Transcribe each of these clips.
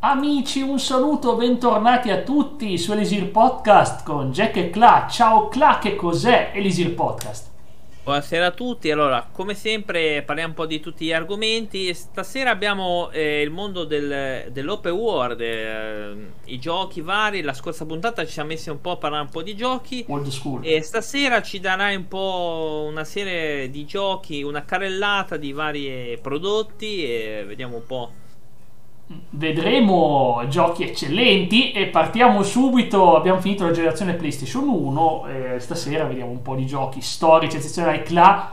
Amici, un saluto, bentornati a tutti su Elisir Podcast con Jack e Cla. Ciao Cla, che cos'è Elisir Podcast? Buonasera a tutti, allora come sempre parliamo un po' di tutti gli argomenti stasera abbiamo eh, il mondo del, dell'open world, eh, i giochi vari, la scorsa puntata ci siamo messi un po' a parlare un po' di giochi Old school. e stasera ci darai un po' una serie di giochi, una carrellata di vari prodotti e vediamo un po' vedremo giochi eccellenti e partiamo subito. Abbiamo finito la generazione PlayStation 1. E stasera vediamo un po' di giochi storici, eccezionali. Cla,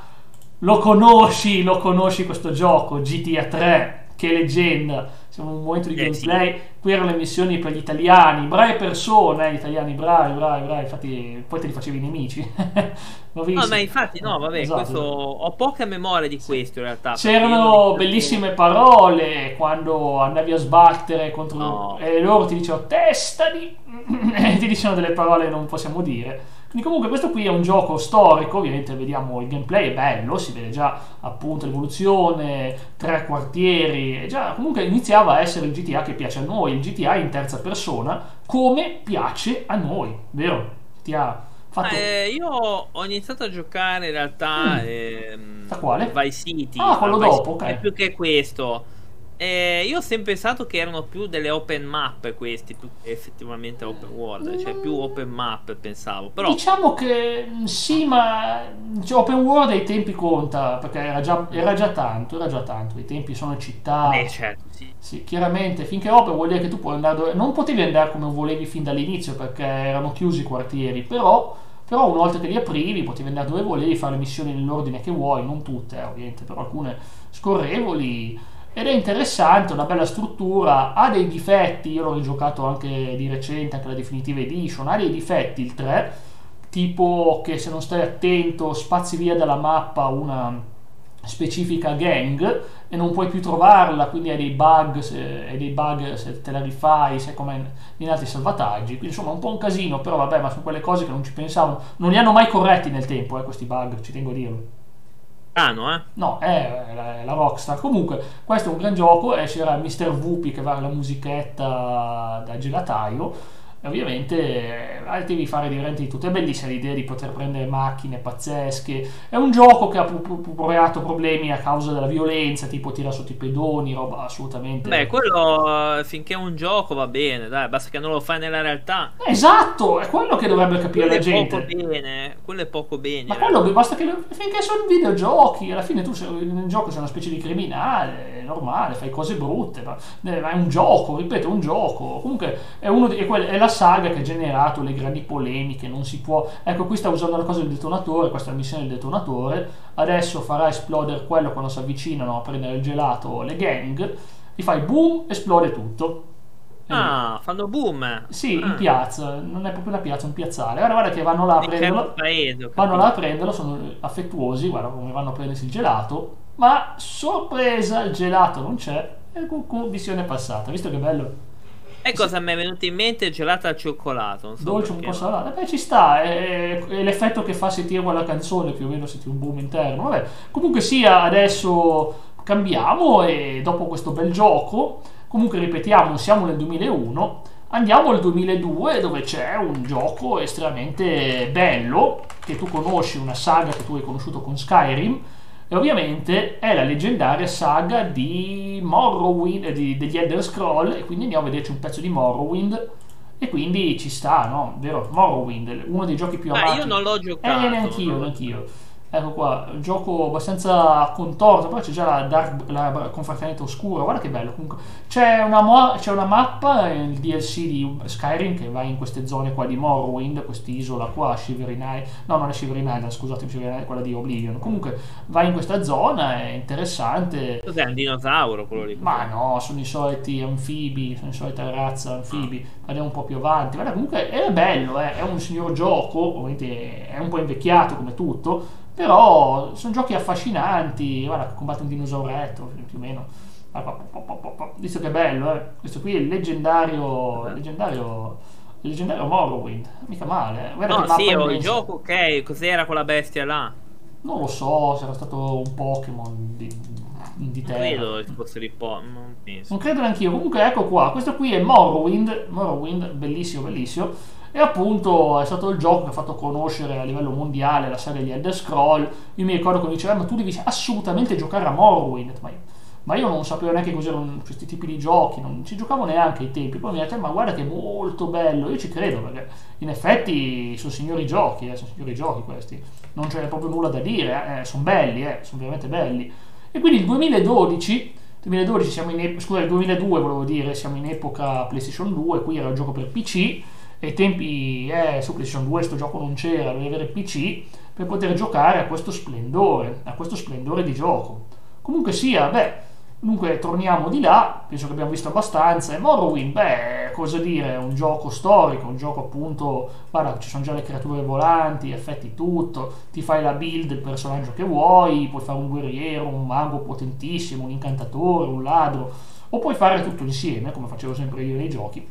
lo conosci, lo conosci questo gioco? GTA 3 che leggenda. Siamo in un momento di Eh, gameplay. Qui erano le missioni per gli italiani, brave persone, eh, gli italiani bravi, bravi, bravi. Infatti, poi te li facevi i nemici. No, ma infatti no, vabbè, Esatto. questo ho poca memoria di questo in realtà. C'erano bellissime parole quando andavi a sbattere contro No. e loro ti dicevano testa di e ti dicevano delle parole che non possiamo dire. Quindi comunque questo qui è un gioco storico, ovviamente vediamo il gameplay, è bello, si vede già appunto l'evoluzione, tre quartieri, già comunque iniziava a essere il GTA che piace a noi, il GTA in terza persona, come piace a noi, vero? GTA fatto... Eh, io ho iniziato a giocare in realtà ehm, A quale? Vice City. Ah, quello Vice dopo, City, ok. è più che questo. Eh, io ho sempre pensato che erano più delle open map questi, effettivamente open world, cioè più open map pensavo. Però Diciamo che mh, sì, ma cioè, open world ai tempi conta, perché era già, era già tanto, era già tanto, i tempi sono città. eh, certo, sì. Sì, chiaramente, finché open vuol dire che tu puoi andare dove... Non potevi andare come volevi fin dall'inizio, perché erano chiusi i quartieri, però... Però una volta che li aprivi potevi andare dove volevi, fare le missioni nell'ordine che vuoi, non tutte eh, ovviamente, però alcune scorrevoli. Ed è interessante, una bella struttura, ha dei difetti, io l'ho rigiocato anche di recente, anche la Definitive Edition, ha dei difetti il 3, tipo che se non stai attento spazi via dalla mappa una specifica gang e non puoi più trovarla, quindi hai dei bug, se, dei bug se te la rifai, se come in altri salvataggi, quindi insomma un po' un casino, però vabbè, ma sono quelle cose che non ci pensavo, non li hanno mai corretti nel tempo, eh, questi bug, ci tengo a dirlo. Strano, eh? No, è la, è la Rockstar. Comunque, questo è un gran gioco. E c'era Mr. Whoopi che va la musichetta da gelataio. Ovviamente eh, devi fare divertenti di tutto. È bellissima l'idea di poter prendere macchine pazzesche. È un gioco che ha creato problemi a causa della violenza, tipo tira sotto i pedoni, roba assolutamente. Beh, quello eh, finché è un gioco va bene, dai, basta che non lo fai nella realtà. Esatto, è quello che dovrebbe capire Quello la è poco gente. bene, quello è poco bene. Ma eh. quello basta che finché sono videogiochi, alla fine tu sei, nel gioco sei una specie di criminale, è normale, fai cose brutte, ma, eh, è un gioco, ripeto, è un gioco. Comunque è, uno di- è, quel- è la saga che ha generato le grandi polemiche, non si può... Ecco, qui sta usando la cosa del detonatore, questa è la missione del detonatore, adesso farà esplodere quello quando si avvicinano a prendere il gelato le gang, gli fai boom, esplode tutto. Ah, fanno boom. sì, in Ah. piazza, non è proprio una piazza, è un piazzale. Guarda, guarda che vanno là a prenderlo. paese, Vanno là a prenderlo, sono affettuosi, guarda come vanno a prendersi il gelato, ma sorpresa, il gelato non c'è e cucù, missione passata, visto che bello? E cosa mi è venuto in mente? Gelata al cioccolato. So Dolce un perché. po' salato, beh ci sta, è, è l'effetto che fa se tiri quella canzone, più o meno se tiri un boom interno, vabbè. Comunque sia, adesso cambiamo e dopo questo bel gioco, comunque ripetiamo, siamo nel 2001, andiamo al 2002 dove c'è un gioco estremamente bello, che tu conosci, una saga che tu hai conosciuto con Skyrim, e ovviamente è la leggendaria saga di Morrowind, di- degli Elder Scroll, e quindi andiamo a vederci un pezzo di Morrowind. E quindi ci sta, no? Vero? Morrowind, uno dei giochi più Ma amati. io non l'ho giocato. Eh, neanch'io, neanch'io. Ecco qua, un gioco abbastanza contorto, poi c'è già la, dark, la confraternita oscura, guarda che bello. Comunque, c'è una, mo- c'è una mappa, eh, il DLC di Skyrim, che va in queste zone qua di Morrowind, quest'isola qua, Shivering Island, no non è Shivering Island, scusatemi, Shivering Island è quella di Oblivion. Comunque, vai in questa zona, è interessante. Cos'è un dinosauro quello lì? Ma no, sono i soliti anfibi, sono i soliti razza anfibi. Andiamo un po' più avanti. Guarda, comunque è bello, eh, è un signor gioco, ovviamente è un po' invecchiato come tutto, però sono giochi affascinanti. Guarda, combatte un dinosauretto, più o meno. Visto che è bello, eh. Questo qui è il leggendario, leggendario, leggendario Morrowind. Mica male, eh. Guarda No, sì, ho il gioco, ok. Cos'era quella bestia là? Non lo so se era stato un Pokémon di, di Non credo che fosse di po'. Non penso. Non credo neanche io. Comunque, ecco qua. Questo qui è Morrowind. Morrowind, bellissimo, bellissimo. E appunto è stato il gioco che ha fatto conoscere a livello mondiale la serie di Elder Scroll. Io mi ricordo che mi dicevano: tu devi assolutamente giocare a Morrowind. Ma io, ma io non sapevo neanche cos'erano questi tipi di giochi, non ci giocavo neanche ai tempi. Poi mi ha detto: Ma guarda che è molto bello. Io ci credo perché in effetti sono signori giochi, eh, sono signori giochi questi. Non c'è proprio nulla da dire, eh, sono belli, eh, sono veramente belli. E quindi il 2012 2012 siamo in epoca, scusa, il 2002 volevo dire, siamo in epoca PlayStation 2, qui era il gioco per PC, ai tempi eh, su PlayStation 2 questo gioco non c'era, dovevi avere PC per poter giocare a questo splendore, a questo splendore di gioco. Comunque sia, beh, Dunque torniamo di là, penso che abbiamo visto abbastanza. E Morrowind, beh, cosa dire, è un gioco storico, un gioco appunto, guarda, ci sono già le creature volanti, effetti tutto, ti fai la build del personaggio che vuoi, puoi fare un guerriero, un mago potentissimo, un incantatore, un ladro, o puoi fare tutto insieme, come facevo sempre io nei giochi.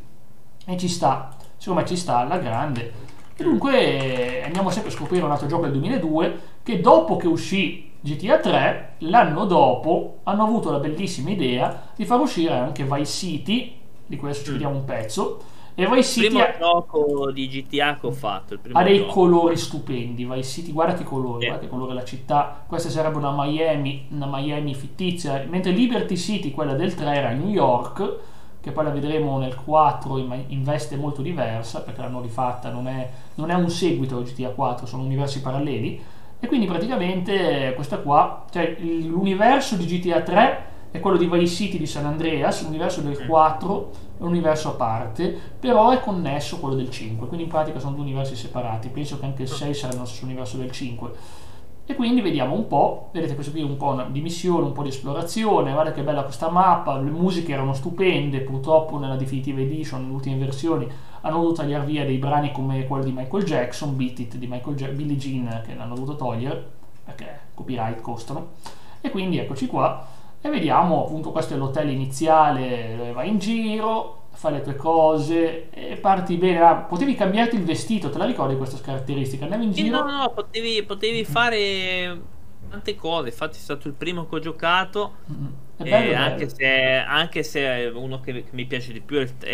E ci sta, secondo me ci sta alla grande. E dunque andiamo sempre a scoprire un altro gioco del 2002 che dopo che uscì GTA 3, l'anno dopo hanno avuto la bellissima idea di far uscire anche Vice City, di cui adesso ci Mm. vediamo un pezzo. E Vice Il City primo ha, gioco di GTA che ho fatto. Il ha dei gioco. colori stupendi. Vice City, guarda che colori, Sì. guarda che colore della città. Questa sarebbe una Miami, una Miami fittizia, mentre Liberty City, quella del 3, era New York, che poi la vedremo nel 4 in, in veste molto diversa, perché l'hanno rifatta, non è, non è un seguito a GTA 4, sono universi paralleli. E quindi praticamente questa qua, cioè l'universo di GTA 3 è quello di Vice City di San Andreas, l'universo del Mm. 4 è un universo a parte, però è connesso a quello del 5, quindi in pratica sono due universi separati, penso che anche il 6 sarà nello stesso universo del 5. E quindi vediamo un po', vedete questo qui è un po' di missione, un po' di esplorazione, guarda che bella questa mappa, le musiche erano stupende, purtroppo nella Definitive Edition, nelle ultime versioni, hanno dovuto tagliare via dei brani come quello di Michael Jackson, Beat It di Michael ja- Billie Jean, che l'hanno dovuto togliere, perché copyright costano. E quindi eccoci qua, e vediamo appunto questo è l'hotel iniziale, dove vai in giro, fai le tue cose e parti bene. Ah, potevi cambiarti il vestito, te la ricordi questa caratteristica? Andavi in Sì, giro... no, no, potevi, potevi fare tante cose. Infatti, è stato il primo che ho giocato. Mm, È e bello, è anche, se, anche se uno che, mi piace di più è il, è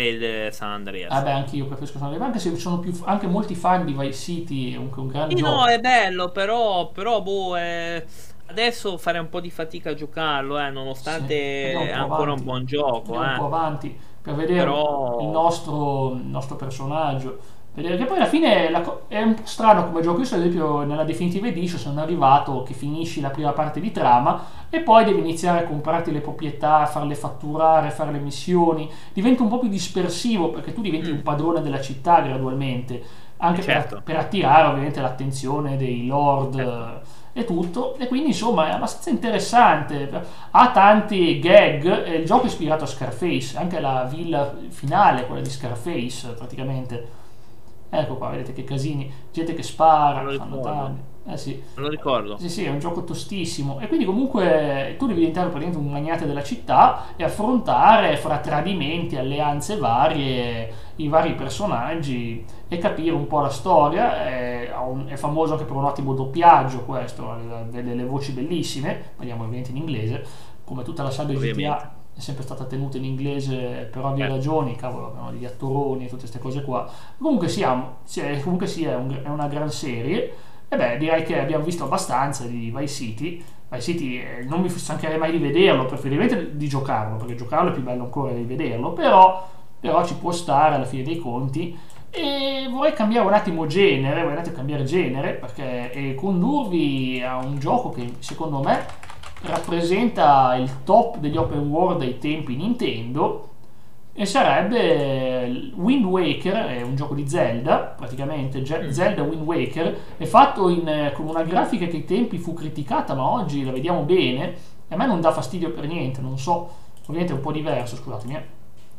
il San Andreas. Ah beh, anche io preferisco San Andreas, anche se sono più, anche molti fan di Vice City, è un, un gran Sì, gioco. no, è bello, però, però boh, è- adesso farei un po' di fatica a giocarlo, eh, Sì, nonostante andiamo è po' ancora avanti. un buon gioco. Andiamo un po' Eh. avanti per vedere Però- il, nostro, il nostro personaggio. Che poi alla fine co- è un po' strano come gioco. Io, ad esempio, nella Definitive Edition sono arrivato che finisci la prima parte di trama e poi devi iniziare a comprarti le proprietà, farle fatturare, fare le missioni. Diventa un po' più dispersivo perché tu diventi Mm. un padrone della città gradualmente, anche per- Certo. per, attirare ovviamente l'attenzione dei lord. Certo. E tutto, e quindi insomma è abbastanza interessante. Ha tanti gag. e il gioco è ispirato a Scarface, anche la villa finale, quella di Scarface, praticamente. Ecco qua, vedete che casini, gente che spara, fanno danni. Eh sì. Me lo ricordo. Sì, sì, è un gioco tostissimo. E quindi comunque tu devi diventare praticamente un magnate della città e affrontare fra tradimenti, alleanze varie, i vari personaggi e capire un po' la storia. È, è famoso anche per un ottimo doppiaggio questo, ha delle, voci bellissime, parliamo ovviamente in inglese, come tutta la saga di GTA è sempre stata tenuta in inglese per ovvie Eh. ragioni, cavolo, abbiamo degli attoroni e tutte queste cose qua. Comunque sia, sia- comunque sia un- è una gran serie. E beh, direi che abbiamo visto abbastanza di Vice City. Vice City eh, non mi stancherei mai di vederlo, preferibilmente di giocarlo, perché giocarlo è più bello ancora di vederlo, però, però ci può stare alla fine dei conti. E vorrei cambiare un attimo genere, vorrei un attimo cambiare genere, perché e condurvi a un gioco che secondo me rappresenta il top degli open world ai tempi Nintendo e sarebbe Wind Waker, è un gioco di Zelda, praticamente Mm. Zelda Wind Waker, è fatto in, eh, con una grafica che ai tempi fu criticata, ma oggi la vediamo bene e a me non dà fastidio per niente, non so, ovviamente è un po' diverso, scusatemi, eh.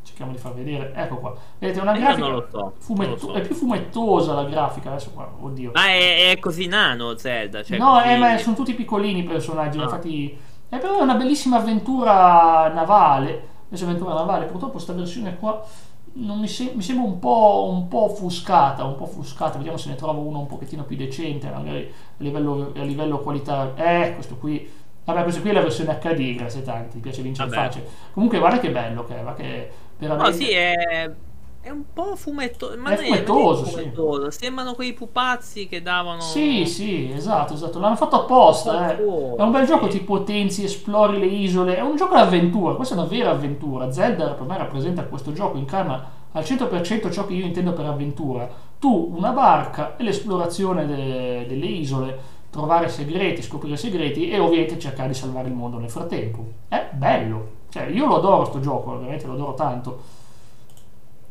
cerchiamo di far vedere, ecco qua, vedete è una grafica non lo so, fumetto- lo so. è più fumettosa la grafica, adesso qua, oddio. Ma è, è così nano Zelda. Cioè no, così- eh, ma sono tutti piccolini i personaggi, Ah. infatti è però una bellissima avventura navale, invece avventura navale, purtroppo sta versione qua mi, se- mi, sembra un po', un po' offuscata, un po' offuscata, vediamo se ne trovo uno un pochettino più decente, magari a livello, a livello qualità. Eh, questo qui Vabbè, questa qui è la versione HD, grazie tanti, mi piace vincere Vabbè. facile. Comunque guarda che bello che è, va che veramente... No, sì, è, è un po' fumetto, ma È fumettoso, sì. fumettoso. Sembrano quei pupazzi che davano... Sì, sì, esatto, esatto. L'hanno fatto apposta. Eh. È un bel sì. gioco, ti potenzi, esplori le isole. È un gioco d'avventura. Questa è una vera avventura. Zelda per me rappresenta questo gioco, incarna al 100% ciò che io intendo per avventura. Tu, una barca e l'esplorazione de- delle isole, trovare segreti, scoprire segreti e ovviamente cercare di salvare il mondo nel frattempo. È bello. Cioè, io lo adoro sto gioco, veramente lo adoro tanto.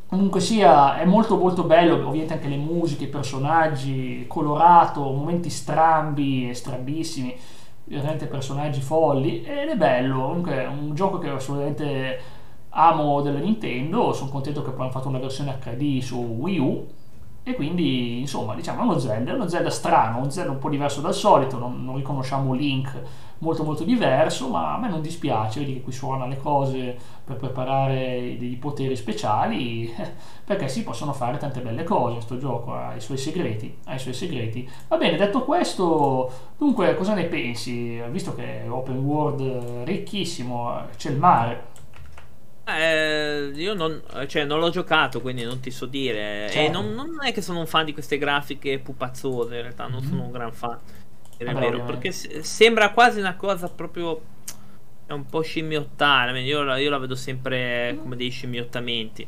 Comunque sia, è molto molto bello, ovviamente anche le musiche, i personaggi, colorato, momenti strambi e strambissimi, veramente personaggi folli, ed è bello, comunque è un gioco che assolutamente amo della Nintendo, sono contento che poi hanno fatto una versione HD su Wii U, e quindi insomma diciamo è uno Zelda, è uno Zelda strano, un Zelda un po' diverso dal solito, non, non riconosciamo Link molto molto diverso, ma a me non dispiace, vedi che qui suona le cose per preparare dei poteri speciali, perché si possono fare tante belle cose in sto gioco, ha i suoi segreti, ha i suoi segreti. Va bene, detto questo, dunque cosa ne pensi? Visto che è open world ricchissimo, c'è il mare, Eh, io non, cioè, non l'ho giocato, quindi non ti so dire. E Certo. non, non è che sono un fan di queste grafiche pupazzose, in realtà non sono un gran fan. È vero, perché se- sembra quasi una cosa proprio. È un po' scimmiottare. Io la, io la vedo sempre come dei scimmiottamenti.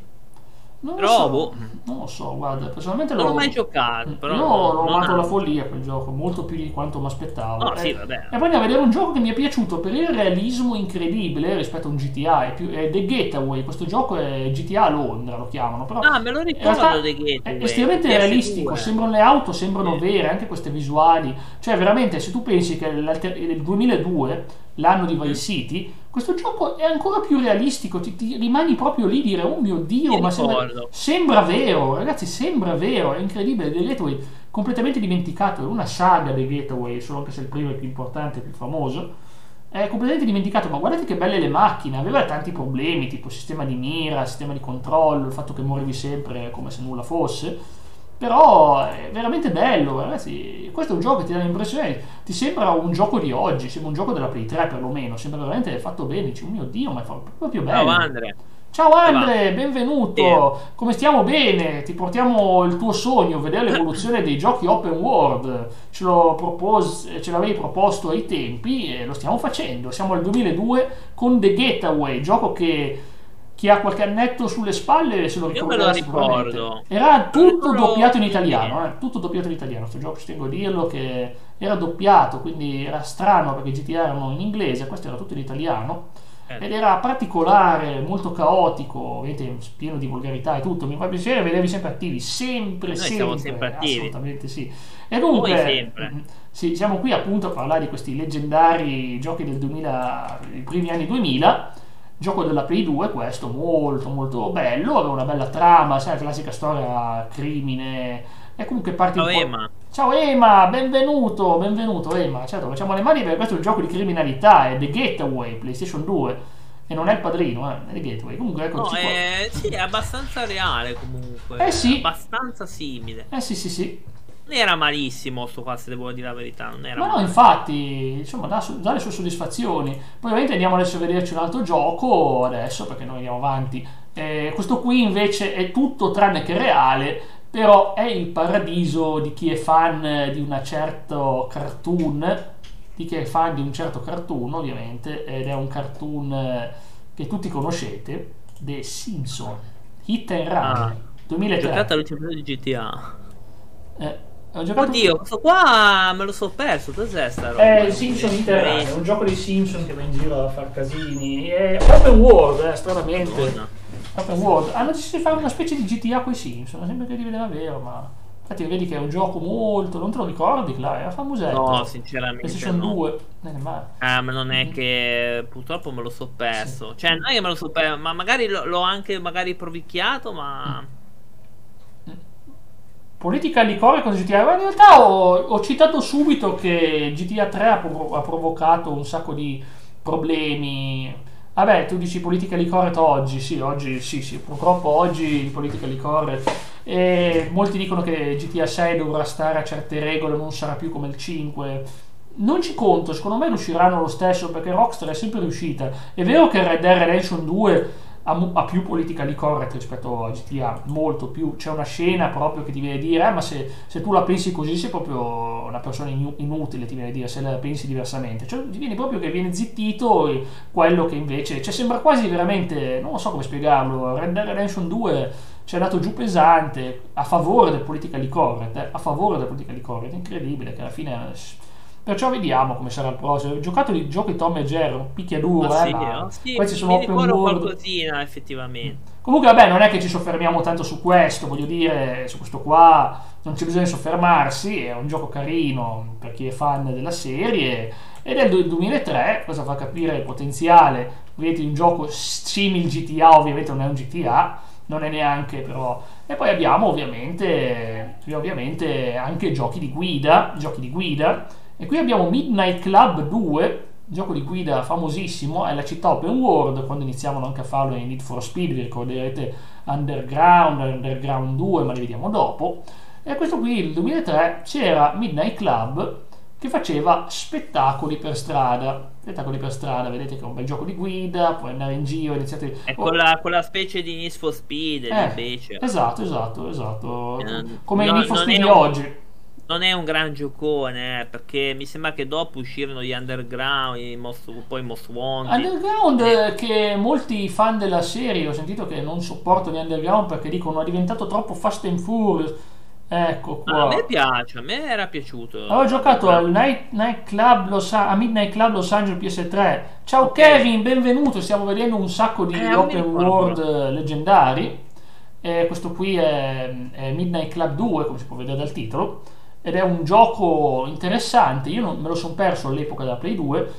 Non lo Però, so, boh. non lo so, guarda, personalmente Non l'ho mai giocato, però. Io non amato alla follia quel gioco, molto più di quanto mi aspettavo. No, e, sì, vabbè. e poi andiamo a vedere un gioco che mi è piaciuto per il realismo incredibile rispetto a un GTA. È, più, è The Getaway, questo gioco è GTA a Londra, lo chiamano. Però Ah, me lo ricordo The Gateway, È estremamente PS2. realistico, sembrano le auto, sembrano Sì. vere, anche queste visuali. Cioè, veramente, se tu pensi che il 2002, l'anno di Mm. Vice City, questo gioco è ancora più realistico, ti, ti rimani proprio lì a dire, oh mio Dio, ma sembra, sembra vero, ragazzi, sembra vero, è incredibile. The Gateway, completamente dimenticato, è una saga The Gateway, solo anche se il primo è più importante, più famoso. È completamente dimenticato, ma guardate che belle le macchine, aveva tanti problemi, tipo sistema di mira, sistema di controllo, il fatto che morivi sempre come se nulla fosse. Però è veramente bello, ragazzi. Questo è un gioco che ti dà l'impressione, ti sembra un gioco di oggi, sembra un gioco della Play 3 perlomeno, sembra veramente fatto bene. Dici, oh mio Dio, ma è proprio bello. Ciao Andre. Ciao Andre, benvenuto. Come stiamo bene? Ti portiamo il tuo sogno, vedere l'evoluzione dei giochi open world. Ce, propos- ce l'avevi proposto ai tempi e lo stiamo facendo. Siamo al 2002 con The Getaway, gioco che chi ha qualche annetto sulle spalle se lo Io me ricorderà lo sicuramente. ricordo. Era tutto lo- doppiato in italiano, eh, tutto doppiato in italiano. Questo gioco ci tengo a dirlo che era doppiato, quindi era strano perché i GTA erano in inglese, questo era tutto in italiano Eh, ed era particolare, molto caotico, ovviamente pieno di volgarità e tutto. Mi fa piacere vedervi sempre attivi, sempre, Noi sempre, siamo sempre attivi. assolutamente sì. E dunque, sempre. mm, sì, siamo qui appunto a parlare di questi leggendari giochi del 2000, i primi anni 2000. Gioco della Play 2, questo molto molto bello, aveva una bella trama, sai, la classica storia crimine. E comunque parti Ciao. Emma. Ciao Ema, benvenuto, benvenuto Ema. Certo, facciamo le mani perché questo è un gioco di criminalità, è The Gateway, PlayStation 2. E non è il padrino, eh, è The Gateway. Comunque ecco, No, è, sì, è abbastanza reale comunque. Eh sì. Abbastanza simile. Eh sì, sì, sì. Non era malissimo sto qua, se devo dire la verità. Non era Ma no, male. infatti, insomma, dà, dà le sue soddisfazioni. Poi ovviamente andiamo adesso a vederci un altro gioco, adesso, perché noi andiamo avanti. Eh, questo qui invece è tutto tranne che reale, però è il paradiso di chi è fan di una certo cartoon, di chi è fan di un certo cartoon, ovviamente, ed è un cartoon eh, che tutti conoscete, The Simpson, Hit and Run, Ah. 2003. Giocata episodio di GTA. Eh, giocato Oddio, questo qua me lo so perso. Cos'è sta roba? È il Simpson Interrail, è un gioco dei Simpson che va in giro a far casini. È open world, eh, stranamente. Madonna. Open world. Hanno deciso di fare una specie di GTA con i Simpson. Sembra che diventa vero, ma. Infatti, vedi che è un gioco molto. Non te lo ricordi, là? Era famosetto. No, sinceramente PlayStation no. 2. Eh, ma- Ah, ma non è che purtroppo me lo so perso. Cioè, non è che me lo so perso, ma magari l'ho l'ho anche magari provicchiato, ma. Politica liquore con GTA. Ma in realtà ho, ho citato subito che GTA 3 ha, provo- ha provocato un sacco di problemi Vabbè, tu dici politically correct oggi, sì, oggi sì, sì, purtroppo oggi il politically correct. E molti dicono che GTA 6 dovrà stare a certe regole, non sarà più come il 5. Non ci conto, secondo me riusciranno lo stesso perché Rockstar è sempre riuscita. È vero che Red Dead Redemption 2 ha, ha più politically correct rispetto a GTA, molto più. C'è una scena proprio che ti viene a dire, eh, ma se, se, tu la pensi così sei proprio una persona inutile, ti viene a dire, se la pensi diversamente. Cioè ti viene proprio che viene zittito quello che invece, cioè sembra quasi veramente, non so come spiegarlo, Red Dead Redemption 2 ci è andato giù pesante a favore del politically correct, eh, a favore del politically correct, incredibile che alla fine Perciò vediamo come sarà il prossimo. Ho giocato giochi Tom e Jerry, picchiaduro, ma eh, sì, ma oh, sì, questi sono open world. qualcosina effettivamente. Comunque, vabbè, non è che ci soffermiamo tanto su questo, voglio dire, su questo qua non c'è bisogno di soffermarsi, è un gioco carino per chi è fan della serie ed è del 2003, cosa fa capire il potenziale vedete, un gioco simile GTA, ovviamente non è un GTA, non è neanche però. E poi abbiamo ovviamente, ovviamente anche giochi di guida, giochi di guida e qui abbiamo Midnight Club 2, gioco di guida famosissimo, è la città open world, quando iniziavano anche a farlo in Need for Speed, vi ricorderete Underground, Underground 2, ma li vediamo dopo. E questo qui, il 2003, c'era Midnight Club che faceva spettacoli per strada. Spettacoli per strada, vedete che è un bel gioco di guida, puoi andare in giro, iniziate... È quella, quella specie di Need for Speed, eh, invece. Esatto, esatto, esatto. Eh, Come no, Need for Speed un- oggi. Non è un gran giocone, eh, perché mi sembra che dopo uscirono gli Underground, i Most, poi Most Wanted. Underground eh, che molti fan della serie ho sentito che non sopportano gli Underground perché dicono è diventato troppo Fast and Furious ecco Ma a qua me piace, a me era piaciuto. avevo giocato al Night, Night Club Los, a Midnight Club Los Angeles PS3 ciao Ok. Kevin benvenuto stiamo vedendo un sacco di Eh, open world eh, leggendari. E questo qui è, è Midnight Club 2 come si può vedere dal titolo ed è un gioco interessante io non, me lo sono perso all'epoca della Play 2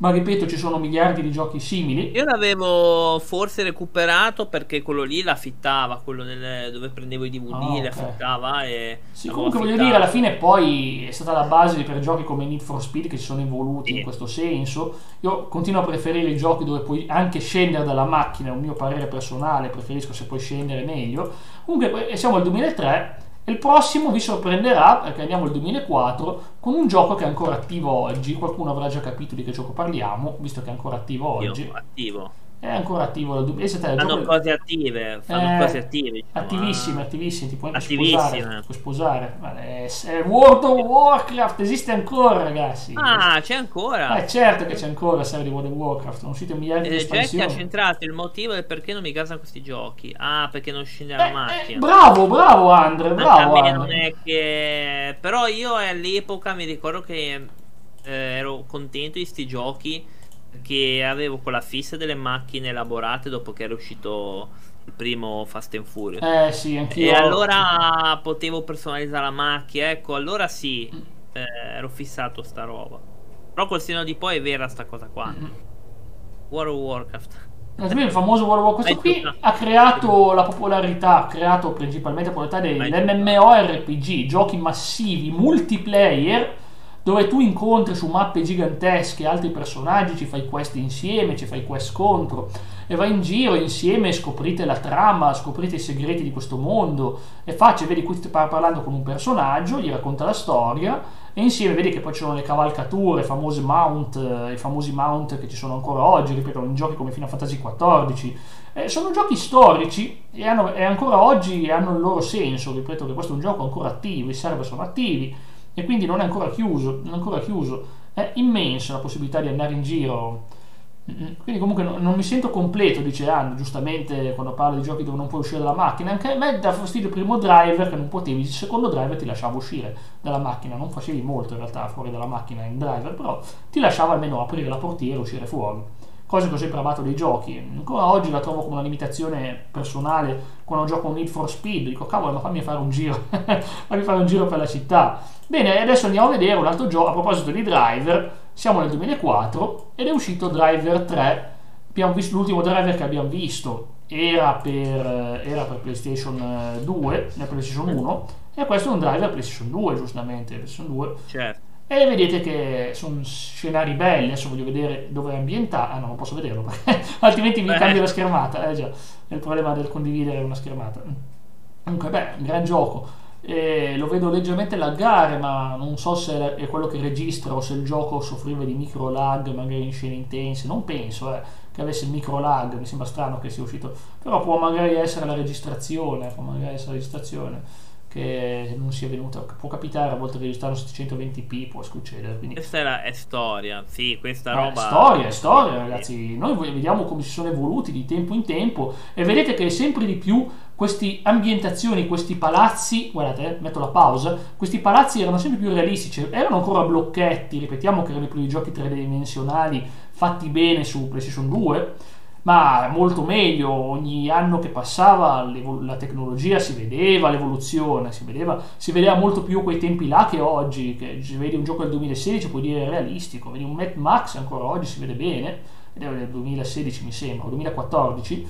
ma ripeto ci sono miliardi di giochi simili Io l'avevo forse recuperato perché quello lì l'affittava, quello nel- dove prendevo i DVD, Ah, ok. li affittava e... Sì, comunque voglio dire, alla fine poi è stata la base per giochi come Need for Speed che si sono evoluti Sì. in questo senso. Io continuo a preferire i giochi dove puoi anche scendere dalla macchina, è un mio parere personale, preferisco se puoi scendere meglio. Comunque siamo al 2003 e il prossimo vi sorprenderà perché andiamo al 2004 con un gioco che è ancora attivo oggi. Qualcuno avrà già capito di che gioco parliamo, visto che è ancora attivo Io, oggi. attivo. È ancora attivo dal 2000. il Fanno gioco- cose attive, fanno Eh, cose attive. diciamo, Attivissime, ah. attivissime, ti puoi anche sposare. Puoi sposare. È, è World of Warcraft esiste ancora, ragazzi. Ah, c'è ancora. Eh, certo che c'è ancora la serie di World of Warcraft, sono uscite miliardi di Eh, Jack ha espansioni. centrato il motivo del perché non mi gasano questi giochi. Ah, perché non scende la Eh, macchina. eh, bravo, bravo Andre, Anche bravo a me non è che. Però io all'epoca mi ricordo che eh, ero contento di sti giochi. Perché avevo quella fissa delle macchine elaborate dopo che era uscito il primo Fast and Furious. Eh sì, anch'io. E allora potevo personalizzare la macchina. Ecco, allora sì, eh, ero fissato sta roba. Però col seno di poi è vera sta cosa qua. Mm. World of Warcraft. Naturalmente il famoso World of Warcraft, questo qui ha creato la popolarità, ha creato principalmente la popolarità Vai, degli MMORPG, giochi massivi, multiplayer, dove tu incontri su mappe gigantesche altri personaggi, ci fai quest insieme, ci fai quest contro e vai in giro insieme e scoprite la trama, scoprite i segreti di questo mondo. È facile, vedi, qui stai par- parlando con un personaggio, gli racconta la storia e insieme vedi che poi ci sono le cavalcature, i famosi mount, eh, i famosi mount che ci sono ancora oggi, ripeto, in giochi come Final Fantasy XIV. Eh, sono giochi storici e, hanno- e ancora oggi hanno il loro senso, ripeto che questo è un gioco ancora attivo, i server sono attivi e quindi non è ancora chiuso, non è ancora chiuso. È immensa la possibilità di andare in giro. Mm, Quindi comunque no- non mi sento completo, dice Anno, giustamente quando parla di giochi dove non puoi uscire dalla macchina. Anche a me dà fastidio il primo driver che non potevi, il secondo driver ti lasciava uscire dalla macchina, non facevi molto in realtà fuori dalla macchina in driver, però ti lasciava almeno aprire la portiera e uscire fuori. Cosa che ho sempre amato dei giochi. Ancora oggi la trovo come una limitazione personale quando gioco un Need for Speed. Dico, cavolo, ma fammi fare un giro, fammi fare un giro per la città. Bene, adesso andiamo a vedere un altro gioco. A proposito di driver, siamo nel 2004 ed è uscito Driver 3. Abbiamo visto l'ultimo driver che abbiamo visto era per, eh, era per PlayStation eh, 2, nel PlayStation 1, e questo è un driver PlayStation 2, giustamente. PlayStation 2. Certo. E vedete che sono scenari belli, adesso voglio vedere dove è ambientato, ah no, non posso vederlo perché altrimenti mi cambia la schermata, eh già, è il problema del condividere una schermata. Comunque, beh, gran gioco. E lo vedo leggermente laggare, ma non so se è quello che registra o se il gioco soffriva di micro lag, magari in scene intense. Non penso eh, che avesse il micro lag, mi sembra strano che sia uscito. Però può magari essere la registrazione, può magari essere la registrazione che non sia venuta, può capitare a volte registrare 720p, può succedere. Quindi... Questa è, la, è storia, sì, questa no, roba... È storia, è storia ragazzi, noi vediamo come si sono evoluti di tempo in tempo e vedete che sempre di più queste ambientazioni, questi palazzi, guardate, metto la pausa, questi palazzi erano sempre più realistici, erano ancora blocchetti, ripetiamo che erano i giochi tridimensionali fatti bene su PlayStation 2, ma molto meglio, ogni anno che passava la tecnologia si vedeva l'evoluzione, si vedeva, si vedeva molto più quei tempi là che oggi, che vedi un gioco del 2016 puoi dire realistico, vedi un Mad Max ancora oggi si vede bene, ed è del 2016 mi sembra, o 2014,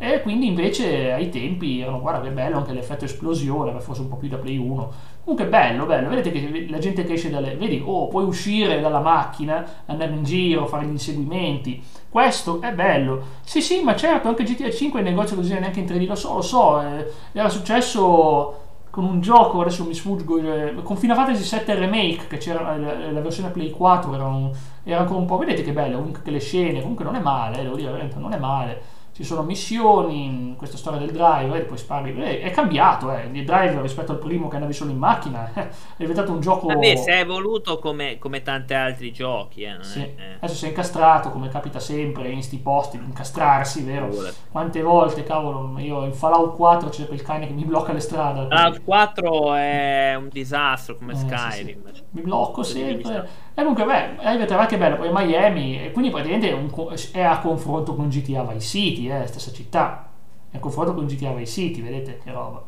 e quindi invece ai tempi erano, guarda che bello anche l'effetto esplosione, forse un po' più da Play 1. Comunque bello, bello, vedete che la gente che esce dalle... Vedi, oh, puoi uscire dalla macchina, andare in giro, fare gli inseguimenti. Questo è bello. Sì, sì, ma certo, anche GTA 5 in negozio così neanche in 3D, lo so, lo so. Eh, era successo con un gioco, adesso mi sfuggo, eh, con Final Fantasy VII Remake, che c'era la, la versione Play 4, era, un, era ancora un po'... Vedete che bello, comunque le scene, comunque non è male, eh, devo dire, non è male ci sono missioni, questa storia del driver, poi spari. Eh, è cambiato, eh. il driver rispetto al primo che andavi solo in macchina, è diventato un gioco. Vabbè, si è evoluto come, come tanti altri giochi. Eh, sì. eh. Adesso si è incastrato, come capita sempre in sti posti, incastrarsi, vero? Quante volte, cavolo, io in Fallout 4 c'è quel cane che mi blocca le strade. Fallout 4 è un disastro come eh, Skyrim. Sì, sì. Mi blocco sempre. E comunque, beh, avete anche bello, poi Miami, e quindi praticamente è, un, è, a confronto con GTA Vice City, eh, stessa città, è a confronto con GTA Vice City, vedete che roba.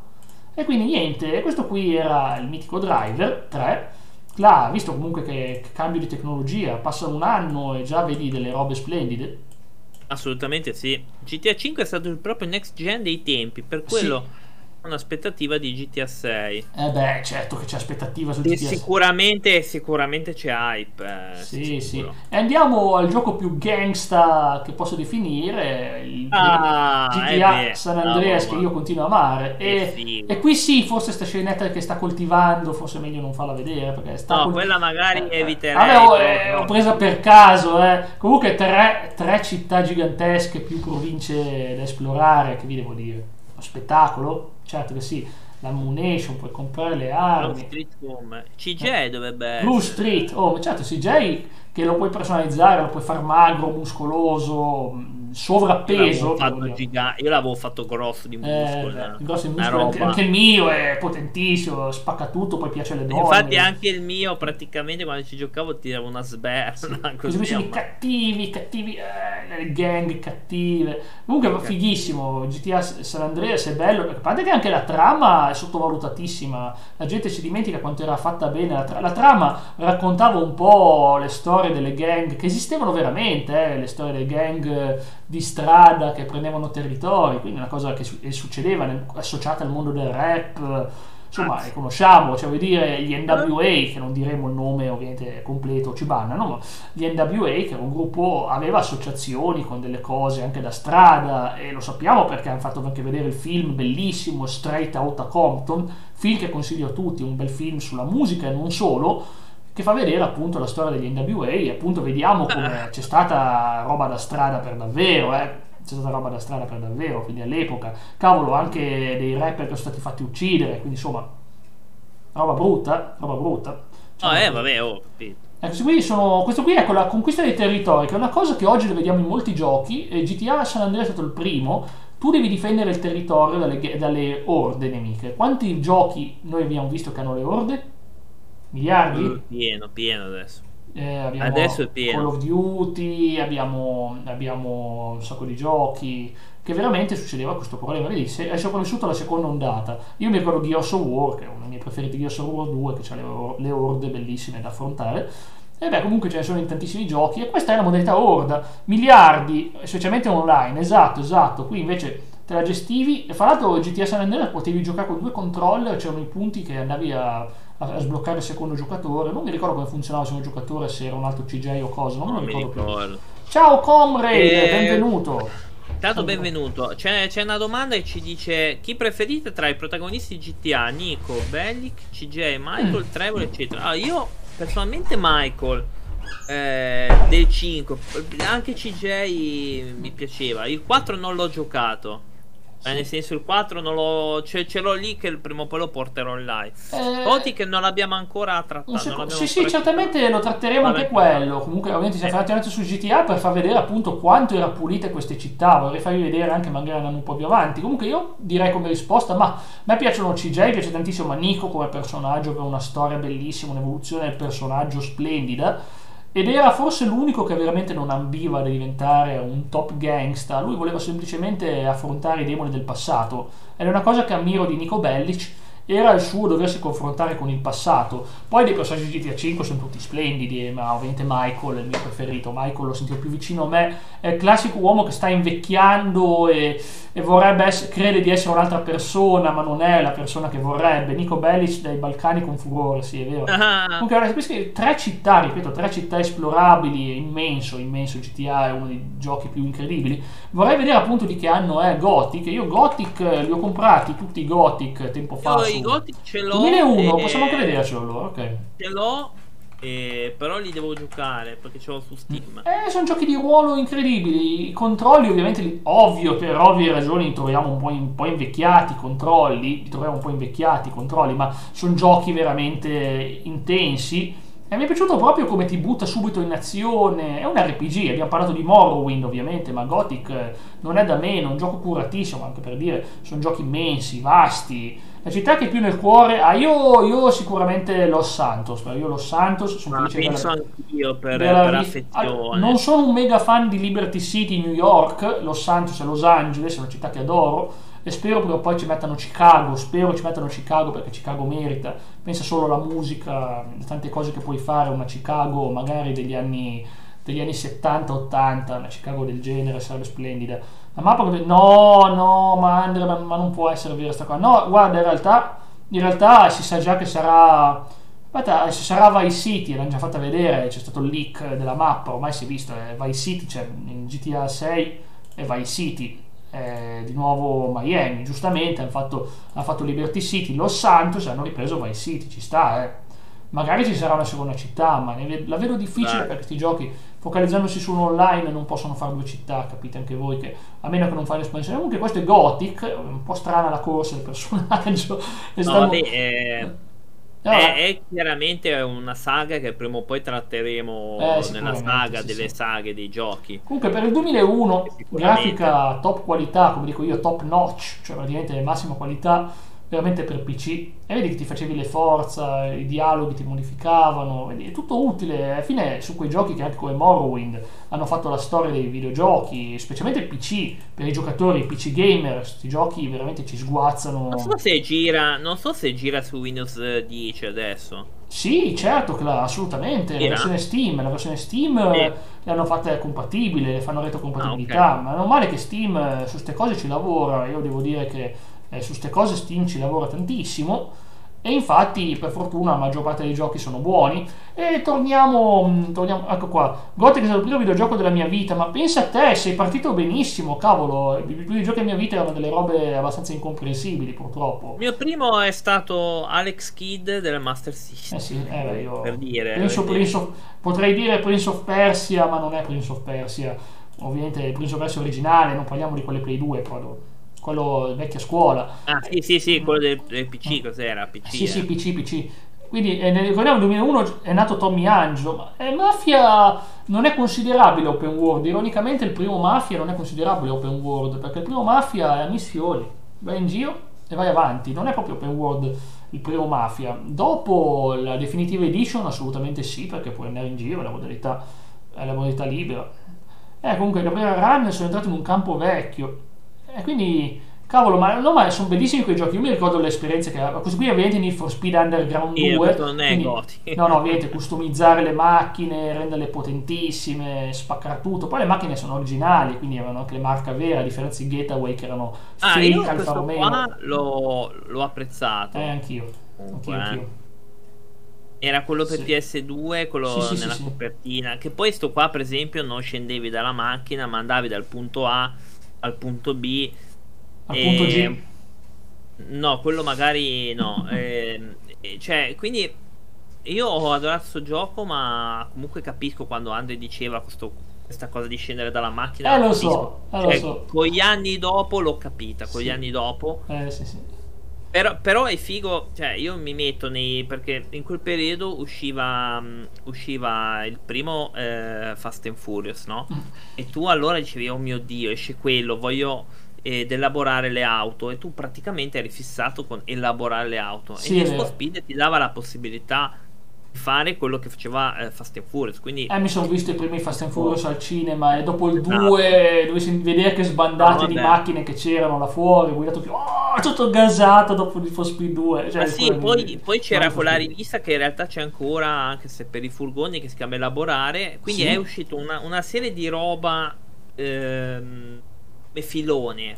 E quindi niente, questo qui era il mitico Driver 3, là, visto comunque che, che cambio di tecnologia, passa un anno e già vedi delle robe splendide. Assolutamente sì. GTA 5 è stato il proprio next gen dei tempi, per quello... Sì un'aspettativa di GTA 6. Eh beh, certo che c'è aspettativa su GTA 6. Sicuramente, sicuramente c'è hype. Eh, sì, sì. E andiamo al gioco più gangsta che posso definire, il ah, GTA San Andreas che io continuo a amare. E, e, qui sì, forse sta scenetta che sta coltivando, forse è meglio non farla vedere perché sta No, quella magari eh, eviterei. Vabbè, oh, eh, ho presa per caso, eh. Comunque tre, tre città gigantesche, più province da esplorare, che vi devo dire? Uno spettacolo? Certo che sì, la Moonation, puoi comprare le armi. Blue Street Home. CJ eh. dovrebbe essere. Blue Street Home, certo, CJ che lo puoi personalizzare, lo puoi far magro, muscoloso, sovrappeso. Io, giga- io l'avevo fatto grosso di muscolo. Eh, grosso di muscolo anche, anche, il mio è potentissimo, spacca tutto, poi piace alle donne. Infatti anche il mio praticamente quando ci giocavo tirava una sberna. Così invece cattivi, cattivi, eh, gang cattive. Comunque okay. fighissimo, GTA San Andreas è bello, a parte che anche la trama è sottovalutatissima, la gente si dimentica quanto era fatta bene la, tra- la trama, raccontava un po' le storie storie delle gang che esistevano veramente, eh, le storie delle gang di strada che prendevano territori, quindi una cosa che succedeva nel, associata al mondo del rap. Insomma, le conosciamo, cioè vuol dire gli NWA, che non diremo il nome ovviamente completo, ci bannano, ma gli NWA, che era un gruppo, aveva associazioni con delle cose anche da strada, e lo sappiamo perché hanno fatto anche vedere il film bellissimo Straight Outta Compton, film che consiglio a tutti, un bel film sulla musica e non solo, che fa vedere appunto la storia degli NWA e appunto vediamo come c'è stata roba da strada per davvero, eh. C'è stata roba da strada per davvero, quindi all'epoca, cavolo, anche dei rapper che sono stati fatti uccidere, quindi insomma, roba brutta, roba brutta. Cioè, oh, eh, vabbè, ho capito. Ecco, qui sono, questo qui è con la conquista dei territori, che è una cosa che oggi lo vediamo in molti giochi, e GTA San Andreas è stato il primo, tu devi difendere il territorio dalle, dalle orde nemiche. Quanti giochi noi abbiamo visto che hanno le orde? Miliardi? Pieno, pieno adesso. Eh, adesso è pieno. Call of Duty, abbiamo, abbiamo, un sacco di giochi che veramente succedeva questo problema. Vedi, se, hai sopravvissuto alla seconda ondata. Io mi ricordo Gears of War, che è uno dei miei preferiti, Gears of War 2, che ha le, le orde bellissime da affrontare. E beh, comunque ce ne sono in tantissimi giochi. E questa è la modalità orda. Miliardi, specialmente online. Esatto, esatto. Qui invece te la gestivi. E fra l'altro GTA San Andreas potevi giocare con due controller, c'erano i punti che andavi a a, sbloccare il secondo giocatore. Non mi ricordo come funzionava il secondo giocatore, se era un altro CJ o cosa, non, non mi ricordo, ricordo. più. Ciao Comrade, e... benvenuto. Intanto benvenuto. C'è, c'è, una domanda che ci dice chi preferite tra i protagonisti GTA, Nico, Bellic, CJ, Michael, mm. Trevor, eccetera. Ah, io personalmente Michael eh, del 5, anche CJ mi piaceva. Il 4 non l'ho giocato. Sì. Eh, nel senso il 4 non lo, ce, ce l'ho lì che il prima o poi lo porterò in live. Eh, che non l'abbiamo ancora trattato. Seco- sì, sì, certamente lo tratteremo anche quello. Comunque, ovviamente siamo eh. fatti su GTA per far vedere appunto quanto era pulite queste città. Vorrei farvi vedere anche magari andando un po' più avanti. Comunque io direi come risposta, ma a me piacciono CJ, piace tantissimo Nico come personaggio, per una storia bellissima, un'evoluzione del personaggio splendida ed era forse l'unico che veramente non ambiva di diventare un top gangsta, lui voleva semplicemente affrontare i demoni del passato. Ed è una cosa che ammiro di Nico Bellic, era il suo doversi confrontare con il passato. Poi dei personaggi di GTA 5 sono tutti splendidi, ma ovviamente Michael è il mio preferito. Michael lo sentivo più vicino a me, è il classico uomo che sta invecchiando e, e vorrebbe essere, crede di essere un'altra persona, ma non è la persona che vorrebbe. Nico Bellic dai Balcani con furore, sì, è vero. Ah. Comunque, tre città, ripeto, tre città esplorabili, immenso, immenso. GTA è uno dei giochi più incredibili. Vorrei vedere appunto di che anno è Gothic. Io Gothic li ho comprati tutti i Gothic tempo fa. Io i Gothic ce l'ho. 2001, e... possiamo anche vedercelo allora, ok. Ce l'ho eh, però li devo giocare perché ce l'ho su Steam. Eh, sono giochi di ruolo incredibili. I controlli, ovviamente, li, ovvio, per ovvie ragioni, li troviamo un po', in, un po', invecchiati. I controlli, li troviamo un po' invecchiati. I controlli, ma sono giochi veramente intensi. E mi è piaciuto proprio come ti butta subito in azione. È un RPG, abbiamo parlato di Morrowind ovviamente, ma Gothic non è da meno, è un gioco curatissimo, anche per dire, sono giochi immensi, vasti la città che più nel cuore ah, io, io sicuramente Los Santos io Los Santos sono Ma felice penso della, anch'io per, della, per affezione. allora, non sono un mega fan di Liberty City New York Los Santos e Los Angeles è una città che adoro e spero che poi ci mettano Chicago spero ci mettano Chicago perché Chicago merita. Pensa solo alla musica tante cose che puoi fare una Chicago magari degli anni degli anni 70-80 una Chicago del genere sarebbe splendida la mappa no no ma, Andre, ma, ma non può essere vera questa cosa. No guarda in realtà in realtà si sa già che sarà aspetta si sarà Vice City l'hanno già fatta vedere c'è stato il leak della mappa ormai si è visto è Vice City cioè in GTA 6 è Vice City è di nuovo Miami giustamente hanno fatto, hanno fatto Liberty City Los Santos hanno ripreso Vice City ci sta eh. Magari ci sarà una seconda città ma la vedo difficile Beh. per questi giochi focalizzandosi su un online non possono fare due città, capite anche voi che a meno che non fai l'espansione. Comunque questo è Gothic, un po' strana la corsa del personaggio. no, stavo... vabbè, è... No, è, è, chiaramente una saga che prima o poi tratteremo eh, nella saga sì, delle sì. saghe dei giochi. Comunque per il 2001 grafica top qualità, come dico io, top notch, cioè praticamente massima qualità veramente per PC e vedi che ti facevi le forza, i dialoghi ti modificavano, vedi, è tutto utile. Alla fine su quei giochi che anche come Morrowind hanno fatto la storia dei videogiochi, specialmente il PC, per i giocatori, i PC gamer, questi giochi veramente ci sguazzano. Non so se gira, non so se gira su Windows 10 adesso. Sì, certo, assolutamente. La versione Steam, la versione Steam sì. le hanno fatte compatibili, le fanno retrocompatibilità, ah, okay. ma è normale che Steam su queste cose ci lavora. Io devo dire che eh, su queste cose Steam ci lavora tantissimo e infatti per fortuna la maggior parte dei giochi sono buoni. E torniamo, mm, torniamo ecco qua. Gothic è stato il primo videogioco della mia vita ma pensa a te sei partito benissimo cavolo. I primi giochi della mia vita erano delle robe abbastanza incomprensibili purtroppo. Il mio primo è stato Alex Kidd del Master System. Eh sì, eh, io per dire Prince Prince of, potrei dire Prince of Persia ma non è Prince of Persia. Ovviamente il Prince of Persia originale non parliamo di quelle Play 2 però quello vecchia scuola. Ah, sì, sì, sì, quello del, del PC, cos'era? PC, sì, eh. sì, PC, PC. Quindi eh, nel, ricordiamo nel 2001 è nato Tommy Angelo. E Mafia non è considerabile open world. Ironicamente il primo Mafia non è considerabile open world, perché il primo Mafia è a missioni. Vai in giro e vai avanti. Non è proprio open world il primo Mafia. Dopo la definitiva edition assolutamente sì, perché puoi andare in giro, la modalità, è la modalità libera. Eh, comunque Gabriele Run sono entrato in un campo vecchio e quindi, cavolo, ma, no, ma sono bellissimi quei giochi. Io mi ricordo le esperienze che questo qui ovviamente Need for Speed Underground 2. Non è quindi, no, no, ovviamente customizzare le macchine, renderle potentissime, spaccare tutto. Poi le macchine sono originali, quindi avevano anche le marche vere, a differenza di Getaway che erano ah, fake Alfa Romeo. L'ho, l'ho apprezzato. Eh, anch'io. Anch'io, anch'io. Era quello per Sì. PS2, quello Sì, sì, nella copertina. Che poi sto qua, per esempio, non scendevi dalla macchina, ma andavi dal punto A al punto B. Al e- punto G. No, quello magari no. Ehm, e- cioè, quindi io ho adorato questo gioco, ma comunque capisco quando Andre diceva questo- questa cosa di scendere dalla macchina. Eh, lo so, eh, lo Cioè, so. Con gli anni dopo l'ho capita, con Sì. gli anni dopo. Eh, sì, sì. Però, però è figo, cioè io mi metto nei... perché in quel periodo usciva, mh, usciva il primo eh, Fast and Furious, no? Mm. E tu allora dicevi, oh mio Dio, esce quello, voglio ed elaborare le auto. E tu praticamente eri fissato con elaborare le auto. Sì, e Need for. Speed ti dava la possibilità fare quello che faceva eh, Fast and Furious. Quindi Eh, mi sono visto i primi Fast and Furious al cinema e dopo il Esatto. 2 dove vedere che sbandate No, di macchine che c'erano là fuori, guidato più, oh, tutto gasato dopo Need for Speed 2. Cioè, sì, poi, mi- poi c'era quella rivista che in realtà c'è ancora, anche se per i furgoni, che si chiama Elaborare. Quindi Sì. è uscito una, una serie di roba ehm, e filone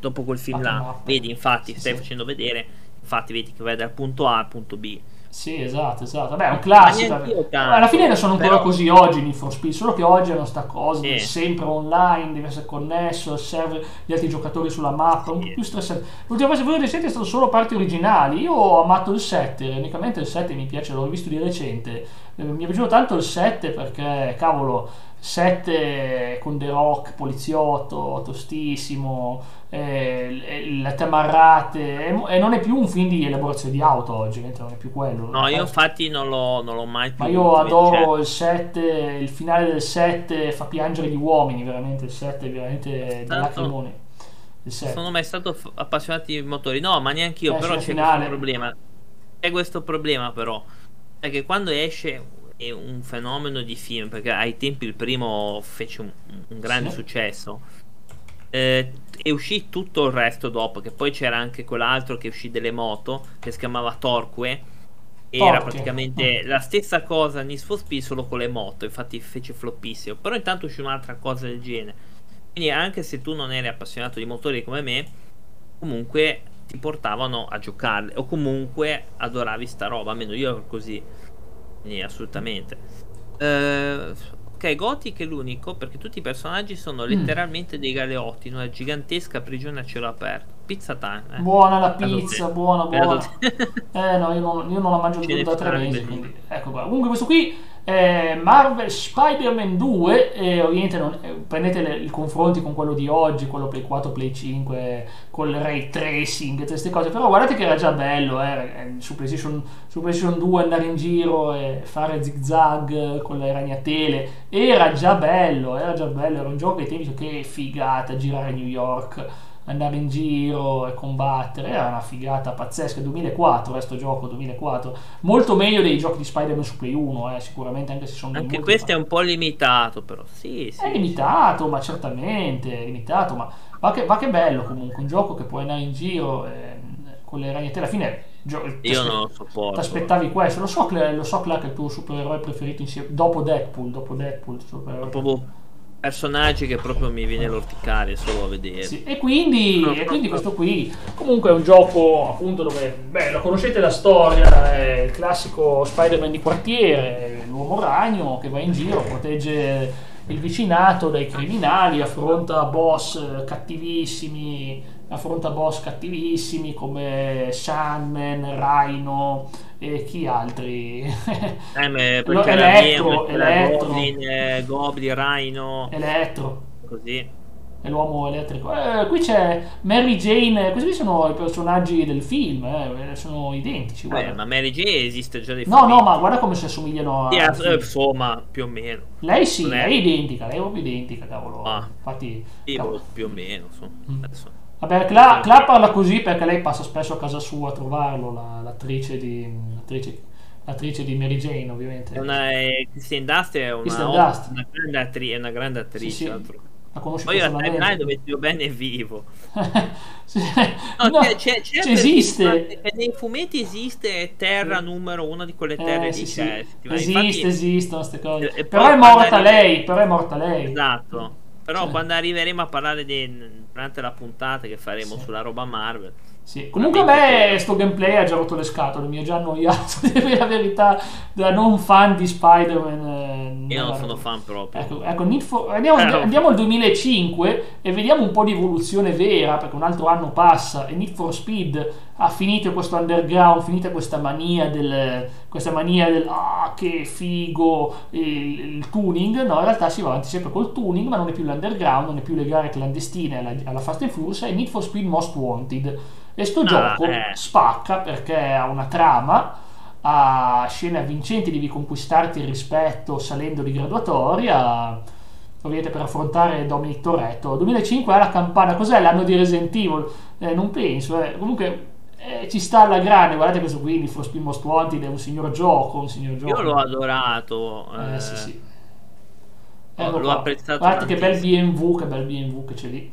dopo quel film là. Vedi, infatti, Sì, stai sì. facendo vedere. Infatti, vedi che vai dal punto A al punto B. Sì, esatto, esatto. Beh, è un classico. Alla fine ne sono ancora però- così oggi Need for Speed, solo che oggi hanno sta cosa Sì. sempre online, deve essere connesso, serve gli altri giocatori sulla mappa, un po' Sì. più stressante. L'ultima volta che voi è stato solo parti originali. Io ho amato il 7, unicamente il 7 mi piace, l'ho visto di recente. Eh, Mi è piaciuto tanto il 7 perché, cavolo, 7 con The Rock, poliziotto, tostissimo, eh, le- tamarrate, e, non è più un film di elaborazione di auto oggi, non è più quello. No, io infatti non l'ho, non l'ho mai più Ma io adoro il 7, il finale del 7 fa piangere gli uomini, veramente il 7 è veramente da 7. sono mai stato appassionato di motori. No, ma neanche io. Eh, però c'è finale. questo problema. C'è questo problema, però. È che quando esce è un fenomeno di film. Perché ai tempi il primo fece un, un grande Sì. successo. Eh, e uscì tutto il resto dopo. Che poi c'era anche quell'altro che uscì delle moto. Che si chiamava Torque. Era praticamente Mm. la stessa cosa Need for Speed solo con le moto. Infatti fece floppissimo. Però intanto uscì un'altra cosa del genere. Quindi anche se tu non eri appassionato di motori come me, comunque ti portavano a giocarle o comunque adoravi sta roba, almeno io ero così. Quindi assolutamente. Eh, ok, Gothic è l'unico perché tutti i personaggi sono letteralmente dei galeotti in una gigantesca prigione a cielo aperto. Pizza time. eh. Buona la pizza, buona, buona. Eh no, io non, io non la mangio più da tre mesi, di- quindi ecco qua. Comunque questo qui è Marvel Spider-Man 2 e ovviamente non- eh, prendete le- i confronti con quello di oggi, quello Play 4, Play 5, col ray tracing, tutte queste cose, però guardate che era già bello, eh, eh, su, PlayStation, su PlayStation 2 andare in giro e fare zig zag con le ragnatele, era già bello, era già bello, era un gioco che tempi che figata girare a New York andare in giro e combattere era una figata pazzesca 2004 questo gioco 2004 molto meglio dei giochi di Spider-Man su Play 1 eh, sicuramente anche se sono Anche questo è un po' limitato, però. Sì, sì. è limitato ma certamente è limitato ma va che, va che bello comunque un gioco che puoi andare in giro eh, con le ragnatele alla fine gio- ti Io non lo sopporto. ti aspettavi questo lo so, Cla- lo so Clark è il tuo supereroe preferito insieme dopo Deadpool dopo Deadpool supereroe Proprio personaggi che proprio mi viene l'orticare solo a vedere. Sì, e, quindi, e quindi questo qui comunque è un gioco appunto dove, beh, lo conoscete la storia, è il classico Spider-Man di quartiere, l'uomo ragno che va in giro, protegge il vicinato dai criminali, affronta boss cattivissimi, affronta boss cattivissimi come Sandman, Rhino e chi altri? Eh, perché la Elettro, Elettro. Goblin, eh, Goblin, Rhino, Elettro. così. è l'uomo elettrico. Eh, qui c'è Mary Jane, questi qui sono i personaggi del film, eh, sono identici. Eh, ma Mary J esiste già dei No, fumetti. no, ma guarda come si assomigliano a. Sì, al eh, film. insomma, più o meno. Lei sì, lei è identica, lei è proprio identica, cavolo. Ah. Infatti, Sì, cavolo. più o meno. insomma. Mm. Adesso. Vabbè, Cla, Cla parla così perché lei passa spesso a casa sua a trovarlo, la- l'attrice di. L'attrice, l'attrice di Mary Jane, ovviamente. Una, è, Kristen Dust è una, ottima- Dunst. una grande, attri- è una grande Sì, attrice. sì. altro. La conosci Poi la timeline dove Dio Ben è vivo. Sì. No, No, c'è, c'è, c'è esiste. nei fumetti esiste Terra numero una di quelle terre Eh, sì, sì. cioè, effettivamente. Esiste, Infatti- esistono queste cose. E- e però è morta arriva- lei, però è morta lei. Esatto. Però Sì. quando arriveremo a parlare di durante la puntata che faremo sì. sulla roba Marvel. Sì. Comunque a me sto gameplay ha già rotto le scatole, mi ha già annoiato, devo la verità, da non fan di Spider-Man. Eh, Io non sono fan proprio. Ecco, ecco for... andiamo, eh, andiamo, al 2005 e vediamo un po' di evoluzione vera, perché un altro anno passa e Need for Speed ha finito questo underground, finita questa mania del, questa mania del ah che figo il, il, tuning, no in realtà si va avanti sempre col tuning, ma non è più l'underground, non è più le gare clandestine alla, Fast and Furious, è Need for Speed Most Wanted e sto ah, gioco eh. spacca perché ha una trama, ha scene avvincenti, devi conquistarti il rispetto salendo di graduatoria. Ovviamente per affrontare Dominic Toretto. 2005 è la campana, cos'è l'anno di Resident Evil? Eh, non penso, eh. comunque eh, ci sta alla grande. Guardate questo qui, di For Speed Most Wanted è un signor gioco. Un signor gioco. Io l'ho adorato. Eh, sì, sì. Ecco l'ho apprezzato. Guardate che bel BMW, che bel BMW che c'è lì.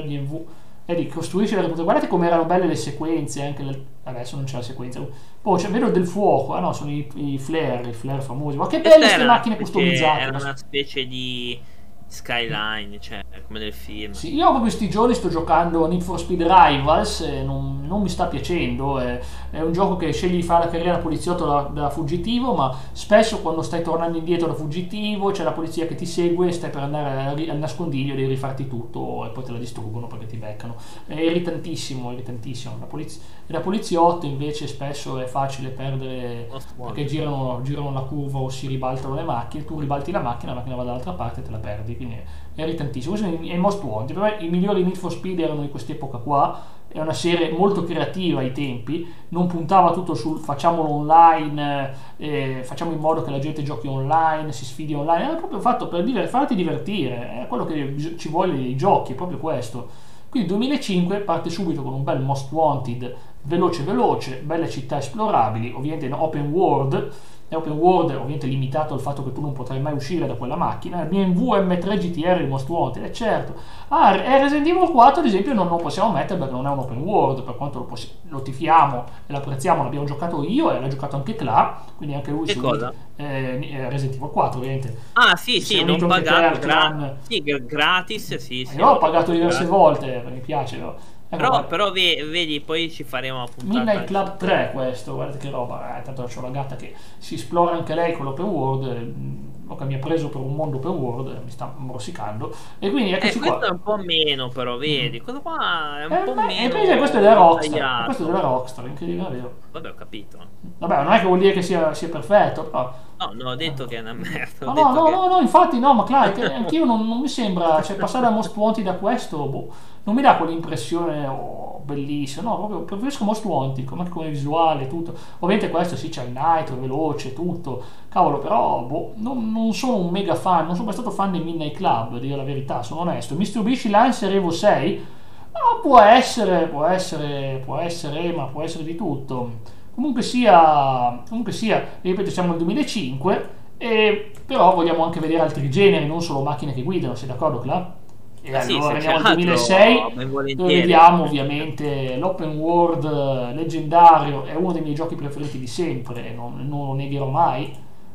Bel BMW e ricostruisce la guardate come erano belle le sequenze anche le... adesso non c'è la sequenza. Poi c'è vedo del fuoco ah no sono i, i flare i flare famosi. Ma che belle queste macchine customizzate. era una specie di Skyline, cioè come nel film. Sì, io questi giorni sto giocando Need for Speed Rivals e non, non mi sta piacendo. È, è, un gioco che scegli di fare la carriera poliziotto da, da, fuggitivo, ma spesso quando stai tornando indietro da fuggitivo c'è la polizia che ti segue e stai per andare al nascondiglio, devi rifarti tutto e poi te la distruggono perché ti beccano. È irritantissimo, irritantissimo. La polizia, da poliziotto invece spesso è facile perdere perché girano, girano la curva o si ribaltano le macchine, tu ribalti la macchina, la macchina va dall'altra parte e te la perdi quindi è irritantissimo. Questo è Most Wanted. Me i migliori Need for Speed erano di quest'epoca qua. È una serie molto creativa ai tempi, non puntava tutto sul facciamolo online, eh, facciamo in modo che la gente giochi online, si sfidi online, era proprio fatto per diver- farti divertire, è quello che ci vuole nei giochi, è proprio questo. Quindi 2005 parte subito con un bel Most Wanted veloce veloce, belle città esplorabili, ovviamente in open world, è open world ovviamente limitato al fatto che tu non potrai mai uscire da quella macchina, il BMW M3 GTR il Most Wanted, è certo. Ah, e Resident Evil 4 ad esempio non lo possiamo mettere perché non è un open world, per quanto lo, possi- lo tifiamo e lo apprezziamo, l'abbiamo giocato io e l'ha giocato anche Cla, quindi anche lui che cosa? Eh, eh, Resident Evil 4 ovviamente. Ah sì, sì, non pagato, gra- sì, gratis, sì, eh, sì. Io ho pagato diverse gratis. volte, mi piace. No? Ecco, però, però, vedi, poi ci faremo appunto. Midnight Club 3 questo, guardate che roba, eh, tanto c'ho la gatta che si esplora anche lei con l'open world, eh, che mi ha preso per un mondo open world, mi sta morsicando, e quindi eccoci eh, questo qua. è un po' meno però, vedi, questo qua è un eh, po' beh, meno e questo è della Rockstar, questo è della Rockstar, incredibile, vero? Vabbè, ho capito. Vabbè, non è che vuol dire che sia, sia perfetto, però... No, non ho detto che è una merda. No, no, no, che... no, no, infatti no, ma Clark, anch'io non, non mi sembra, cioè passare da Most Wanted da questo, boh, non mi dà quell'impressione, oh, bellissimo, no, proprio preferisco Most Wanted, come, come visuale, tutto. Ovviamente questo sì, c'è il Night, veloce, tutto, cavolo, però, boh, non, non, sono un mega fan, non sono mai stato fan dei Midnight Club, a dire la verità, sono onesto. Mi stupisci Lancer Evo 6? Ah, può essere, può essere, può essere, ma può essere di tutto. Comunque sia, comunque sia, ripeto, siamo nel 2005, e però vogliamo anche vedere altri generi, non solo macchine che guidano, sei d'accordo, Cla? E ah, allora sì, andiamo al 2006, dove vediamo ovviamente l'open world leggendario, è uno dei miei giochi preferiti di sempre, non, non lo negherò mai,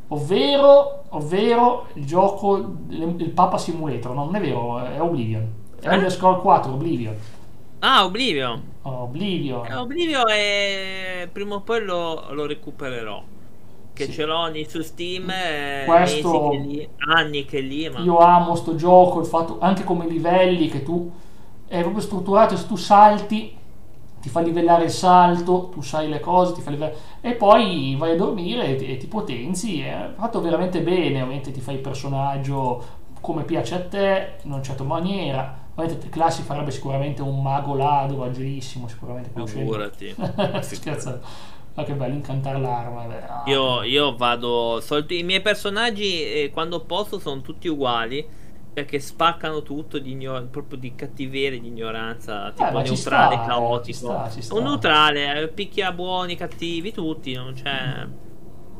ovvero, ovvero il gioco, il Papa Simulator, no, non è vero, è Oblivion. Eh? Elder Scroll 4, Oblivion. Ah, Oblivion. Oblivion. Eh, Oblivion è... prima o poi lo, lo recupererò. Che sì. ce l'ho su Steam. Eh, Questo... Che lì, anni che lì. Ma... Io amo sto gioco, il fatto anche come livelli che tu... È proprio strutturato, se tu salti ti fa livellare il salto, tu sai le cose, ti fa livellare... e poi vai a dormire e, e ti potenzi, è fatto veramente bene, ovviamente ti fai il personaggio come piace a te, in una certa maniera, Ovviamente Classi farebbe sicuramente un mago ladro, agilissimo, sicuramente. Figurati. Scherzo. Ma che bello incantare l'arma. Ah. Io, io, vado. I miei personaggi, eh, quando posso, sono tutti uguali. Perché spaccano tutto di ignor- proprio di cattiveria, di ignoranza, tipo eh, neutrale, sta, caotico. Ci sta, ci sta. Un neutrale, eh, picchia buoni, cattivi, tutti, non c'è.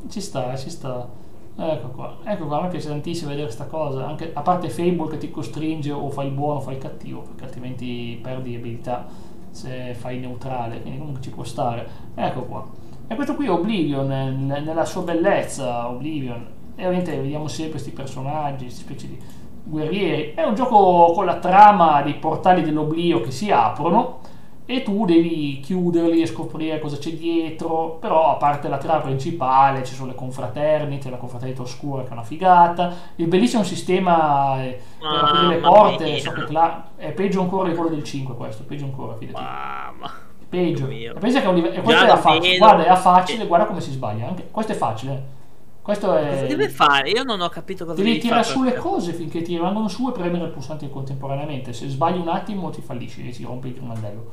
Ci sta, ci sta. Ecco qua, ecco qua, a me piace tantissimo vedere questa cosa, anche, a parte Fable che ti costringe o fai il buono o fai il cattivo, perché altrimenti perdi abilità se fai neutrale, quindi comunque ci può stare. Ecco qua. E questo qui è Oblivion, nella sua bellezza, Oblivion. E ovviamente vediamo sempre questi personaggi, queste specie di... guerrieri. È un gioco con la trama dei portali dell'oblio che si aprono e tu devi chiuderli e scoprire cosa c'è dietro, però a parte la trama principale ci sono le confraternite, la confraternita oscura che è una figata, il bellissimo sistema eh, per aprire le porte, so è peggio ancora di quello del 5 questo, peggio ancora, fidati. Mamma. Peggio. Mio. Pensa che è un livello, era lo facile, guarda, era facile, guarda come si sbaglia, anche, questo è facile. Questo è... Cosa deve fare? Io non ho capito cosa Devi devi tirare fare su le cose finché ti rimangono su e premere il pulsante contemporaneamente. Se sbagli un attimo ti fallisci e si rompe il grimaldello.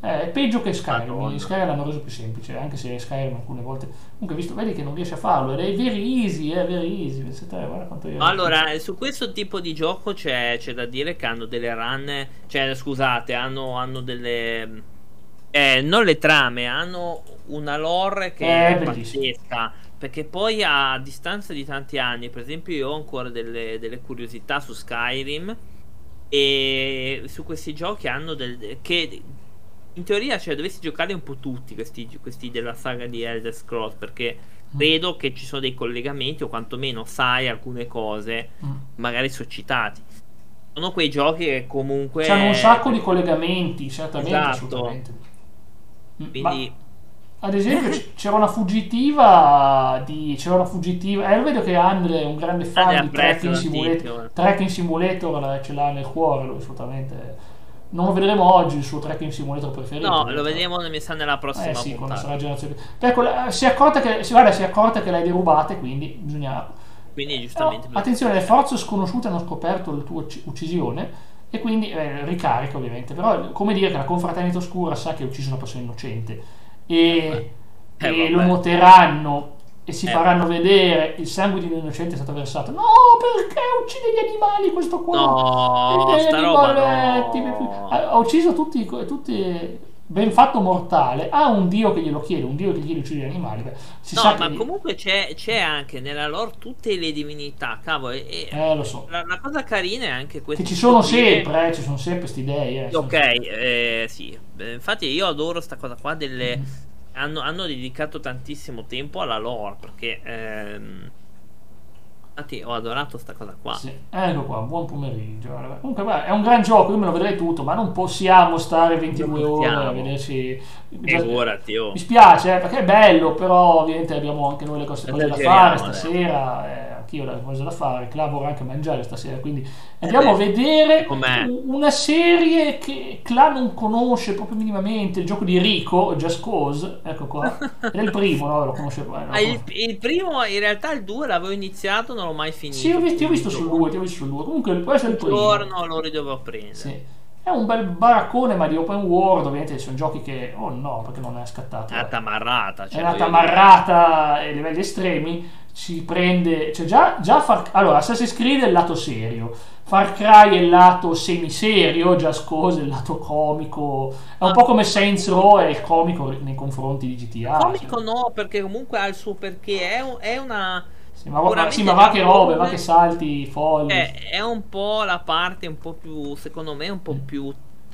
Eh, è peggio che Skyrim. Madonna. Skyrim l'hanno reso più semplice, anche se Skyrim alcune volte. Comunque, visto, vedi che non riesce a farlo. Ed è very easy, è very easy. Pensate, guarda quanto io. Allora, eh, su questo tipo di gioco c'è, c'è da dire che hanno delle run, cioè scusate, hanno, hanno delle... Eh, non le trame, hanno una lore che Eh, è pazzesca. Perché poi a distanza di tanti anni, per esempio, io ho ancora delle, delle curiosità su Skyrim e su questi giochi hanno del, che in teoria cioè, dovresti giocare un po' tutti questi, questi della saga di Elder Scrolls perché credo che ci sono dei collegamenti o quantomeno sai alcune cose Mm. magari sono citati sono quei giochi che comunque C'hanno un sacco di collegamenti, certamente. Esatto. Mm, quindi ma, ad esempio, c'era una fuggitiva di. C'era una fuggitiva. Eh, lo vedo che Andre è un grande fan Andre di Tracking Simulator. tantissimo. Tracking Simulator la- ce l'ha nel cuore, lui, assolutamente. Non lo vedremo oggi il suo Tracking Simulator preferito. no lo vedremo mi sa nella prossima Eh sì, puntata sarà generazione. Ecco, si è accorta che, si, guarda, si è accorta che l'hai derubate, quindi bisogna. quindi giustamente Però, attenzione, le forze sconosciute hanno scoperto la tua ucc- uccisione e quindi eh, ricarica ovviamente. Però come dire che la confraternita oscura sa che hai ucciso una persona innocente e, Eh, e lo noteranno e si Eh. faranno vedere il sangue di un innocente è stato versato. No, perché uccide gli animali questo qua? No, sta roba no. Ha, ha ucciso tutti, tutti ben fatto mortale. Ha un dio che glielo chiede, un dio che gli uccide gli animali. Beh, si no sa ma che- comunque c'è, c'è anche nella lore tutte le divinità cavolo e, Eh, lo so. la, la cosa carina è anche questa Che ci sono sempre, eh, ci sono sempre queste idee. Eh, Ok, eh, sì. Infatti io adoro sta cosa qua delle... Mm. Hanno, hanno dedicato tantissimo tempo alla lore perché... ehm, Infatti ho adorato sta cosa qua. Sì, ecco qua, buon pomeriggio. Comunque, beh, è un gran gioco, io me lo vedrei tutto, ma non possiamo stare 22 Non ore a vederci. Figurati, oh. Mi spiace, eh, perché è bello, però ovviamente abbiamo anche noi le cose, cose da fare stasera. eh, anch'io ho le cose da fare, Cla vorrà anche mangiare stasera, quindi andiamo a vedere Com'è? una serie che Cla non conosce proprio minimamente, il gioco di Rico, Just Cause, ecco qua. È il primo, no? Lo conosce eh, lo Ah, il, il primo, in realtà il 2 l'avevo iniziato, non l'ho mai finito. Sì, ho visto, io ho visto sul 2, ti ho visto sul 2. Comunque questo è il primo. giorno lo ridovevo prendere. Sì. È un bel baraccone, ma di open world, ovviamente sono giochi che... Oh no, perché non è scattato. È nata marrata. è Cioè, nata voglio dire. marrata ai livelli estremi, si prende... Cioè già, già Far... Allora, Assassin's Creed è il lato serio, Far Cry è il lato semiserio, Just Cause è il lato comico, è un po' come Saints Row è il comico nei confronti di GTA. Comico cioè. no, perché comunque ha il suo perché. È, è una. Sì, ma, va- sì, ma va che robe, va che salti folli. È, è un po' la parte un po' più, secondo me, un po' più.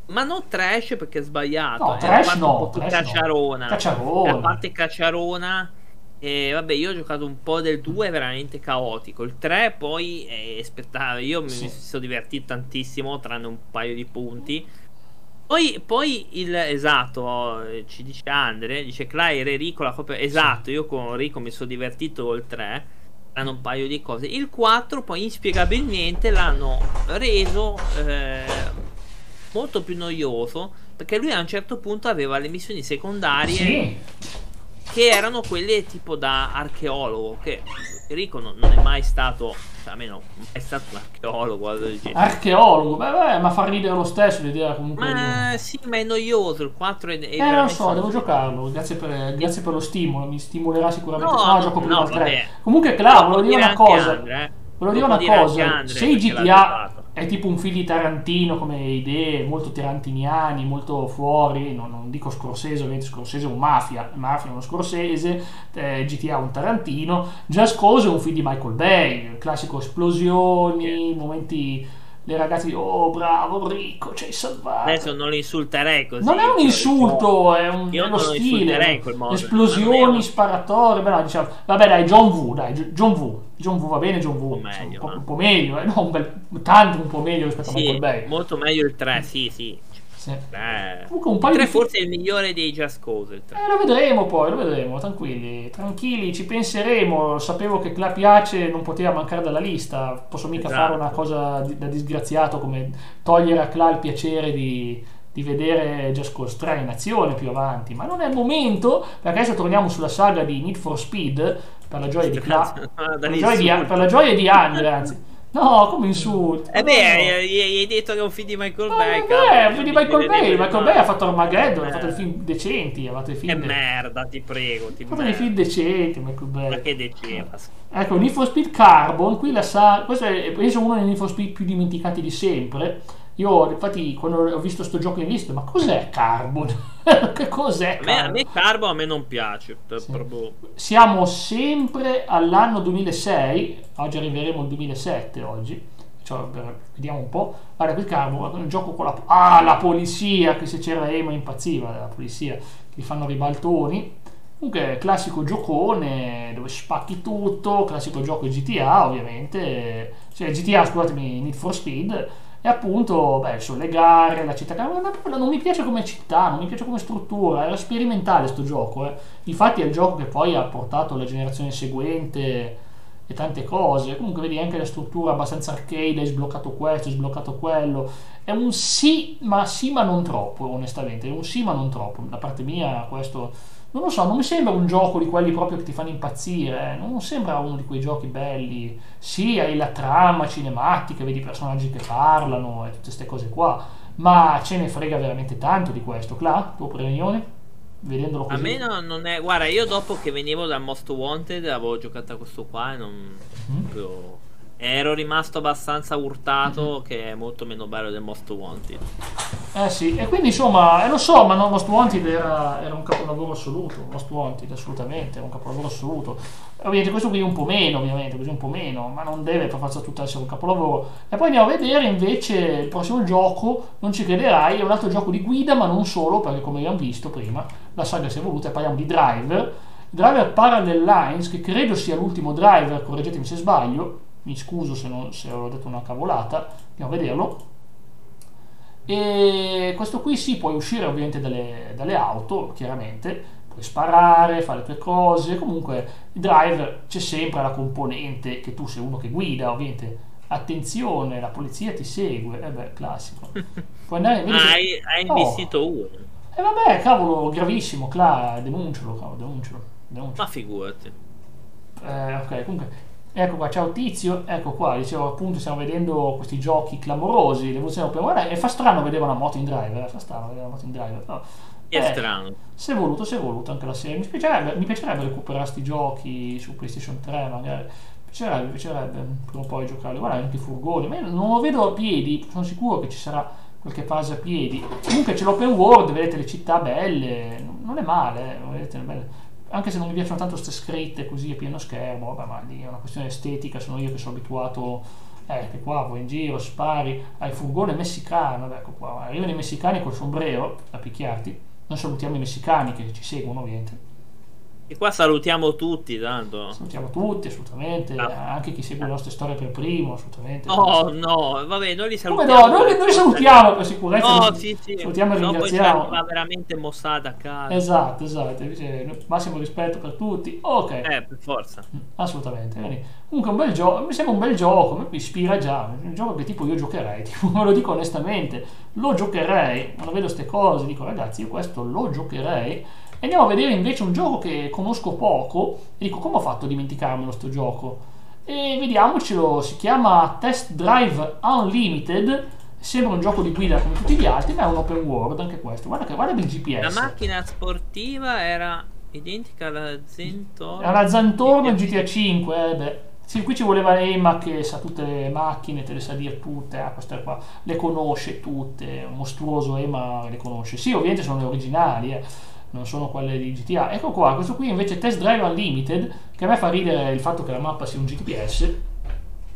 Ma non trash perché è sbagliato. No, è trash la parte no, trash no. cacciarona. Cacciarona. La parte cacciarona. E vabbè, io ho giocato un po' del 2, è veramente caotico. Il 3 poi è spettacolo. Io mi Sì. sono divertito tantissimo, tranne un paio di punti. Poi, poi il esatto, eh, ci dice Andre, dice Clay era Rico la coppia. Esatto, io con Rico mi sono divertito col 3. Hanno un paio di cose. Il 4 poi inspiegabilmente l'hanno reso eh, molto più noioso. Perché lui a un certo punto aveva le missioni secondarie Sì. Che erano quelle tipo da archeologo. Che Rico non, non è mai stato, cioè, almeno è stato un archeologo. Archeologo, beh, beh, ma fa ridere lo stesso l'idea comunque. Ma sì, ma è noioso. Il 4 è, è Eh, non veramente so, devo giocarlo. Grazie per, grazie per lo stimolo, mi stimolerà sicuramente. No, No, gioco prima no, al 3. vabbè. Comunque, Cla, Lo volevo dire una cosa. Andre, eh. Volevo dire una cosa. Andre, Se l'ha GTA è tipo un film di Tarantino come idee, molto tarantiniani, molto fuori, non, non dico Scorsese, ovviamente Scorsese è un mafia, mafia è uno Scorsese, eh, GTA è un Tarantino, Just Cause è un film di Michael Bay, classico esplosioni, momenti le ragazze oh bravo Rico ci hai salvato adesso non lo insulterei così non è un insulto è, un, lo stile modo. esplosioni sparatorie beh, diciamo, vabbè dai John Woo dai John Woo John Woo va bene John Woo un po' meglio, un, po', un po', meglio eh? no, un bel, tanto un po' meglio rispetto sì, a Michael Bay molto meglio il 3 sì sì sì. Comunque un paio 3 di... forse è il migliore dei Just Cause. Eh, lo vedremo poi, lo vedremo, tranquilli, tranquilli, ci penseremo. Sapevo che la piace non poteva mancare dalla lista. Posso mica Esatto. fare una cosa da disgraziato come togliere a Cla il piacere di, di vedere Just Cause 3 in azione più avanti. Ma non è il momento, perché adesso torniamo sulla saga di Need for Speed per la gioia di Cla. Ah, Per per la gioia di Andre, anzi. No, come insulti. Eh beh, gli hai detto che è un film di Michael Ma Bay. non cavolo, è, non di mi Michael Bay. Michael mai. Bay ha fatto Armageddon, ha Eh. fatto dei film decenti, ha fatto dei Che film, de- merda, ti prego. Ti ha fatto dei film decenti Michael Bay. Ma che deceva? Ecco, Need for Speed Carbon, qui la sa, questo è penso uno dei Need for Speed più dimenticati di sempre. Io, infatti, quando ho visto sto gioco in lista, ma cos'è Carbon? che cos'è A me, a Carbon? me Carbo a me non piace. Sì. proprio- Siamo sempre all'anno 2006, oggi arriveremo al 2007 oggi. Cioè, vediamo un po'. Guarda, qui Carbon, il gioco con la... Ah, la polizia, che se c'era Ema impazziva, la polizia, che gli fanno ribaltoni. Comunque, classico giocone dove spacchi tutto, classico gioco GTA ovviamente, cioè GTA, scusatemi, Need for Speed, e appunto, beh, sono le gare, la città, proprio non mi piace come città, non mi piace come struttura, era sperimentale sto gioco, eh. infatti è il gioco che poi ha portato la generazione seguente e tante cose, comunque vedi anche la struttura abbastanza arcade, hai sbloccato questo, hai sbloccato quello, è un sì, ma sì ma non troppo, onestamente, è un sì ma non troppo, da parte mia questo non lo so, non mi sembra un gioco di quelli proprio che ti fanno impazzire, eh. non sembra uno di quei giochi belli. Sì, hai la trama cinematica, vedi i personaggi che parlano e tutte queste cose qua, ma ce ne frega veramente tanto di questo. Cla, tua opinione? Vedendolo A così. me no- non è. Guarda, io dopo che venivo dal Most Wanted avevo giocato a questo qua e non. Mm. proprio- Ero rimasto abbastanza urtato Mm-hmm. che è molto meno bello del Most Wanted. Eh sì, e quindi insomma, eh, lo so, ma no, Most Wanted era, era un capolavoro assoluto, Most Wanted assolutamente, era un capolavoro assoluto. Ovviamente questo qui un po' meno, ovviamente, così un po' meno, ma non deve per forza tutto essere un capolavoro. E poi andiamo a vedere invece il prossimo gioco, non ci crederai, è un altro gioco di guida, ma non solo, perché come abbiamo visto prima, la saga si è evoluta e parliamo di Driver. Driver Parallel Lines, che credo sia l'ultimo driver, correggetemi se sbaglio, mi scuso se, non, se ho detto una cavolata, andiamo a vederlo. E questo qui sì, puoi uscire ovviamente dalle, dalle auto, chiaramente, puoi sparare, fare le tue cose, comunque il driver c'è sempre la componente che tu sei uno che guida, ovviamente. Attenzione, la polizia ti segue, eh beh, classico. Puoi andare, vedi Ah, hai, hai Oh. investito uno. E vabbè, cavolo, gravissimo, Cla, denuncialo, cavolo, denuncialo. denuncialo. Ma figurati. Eh, ok, comunque, ecco qua, ciao Tizio, ecco qua, dicevo appunto, stiamo vedendo questi giochi clamorosi, l'evoluzione per guarda, e fa strano vedere una moto in driver, eh, fa strano vedere una moto in driver, però, È eh, strano. Se è voluto, se è voluto anche la serie, mi piacerebbe, mi piacerebbe recuperare questi giochi su PlayStation 3, magari, mi piacerebbe, mi piacerebbe prima o poi giocare, guarda anche i furgoni, ma io non lo vedo a piedi, sono sicuro che ci sarà qualche fase a piedi, comunque c'è l'open world, vedete le città belle, non è male, eh, vedete, è belle anche se non mi piacciono tanto queste scritte così a pieno schermo, vabbè, ma lì è una questione estetica, sono io che sono abituato, eh, che qua vai in giro, spari, hai furgone messicano, ecco qua, arrivano i messicani col sombrero a picchiarti, noi salutiamo i messicani che ci seguono ovviamente, E qua salutiamo tutti, tanto. salutiamo tutti assolutamente, Ah. anche chi segue le nostre storie per primo, assolutamente. Oh no, vabbè, noi li Come salutiamo. no, noi, noi salutiamo per sicurezza, noi sì, sì. salutiamo e No, poi ringraziamo. arriva veramente mossata a casa. Esatto, esatto, invece massimo rispetto per tutti, ok. Eh, per forza. Assolutamente. quindi, comunque un bel gioco, mi sembra un bel gioco, mi ispira già, un gioco che tipo io giocherei, tipo, ve lo dico onestamente, lo giocherei, quando vedo queste cose dico ragazzi io questo lo giocherei andiamo a vedere invece un gioco che conosco poco e dico come ho fatto a dimenticarmelo sto gioco e vediamocelo, si chiama Test Drive Unlimited sembra un gioco di guida come tutti gli altri ma è un open world anche questo guarda che guarda il GPS La macchina sportiva era identica alla Zentor. È una Zantorno in GTA 5, eh, beh. Sì, qui ci voleva Emma che sa tutte le macchine, te le sa dire tutte, ah, queste qua le conosce tutte, mostruoso Emma le conosce. Sì, ovviamente sono le originali, eh, non sono quelle di GTA. Ecco qua, questo qui invece è Test Drive Unlimited, che a me fa ridere il fatto che la mappa sia un GPS,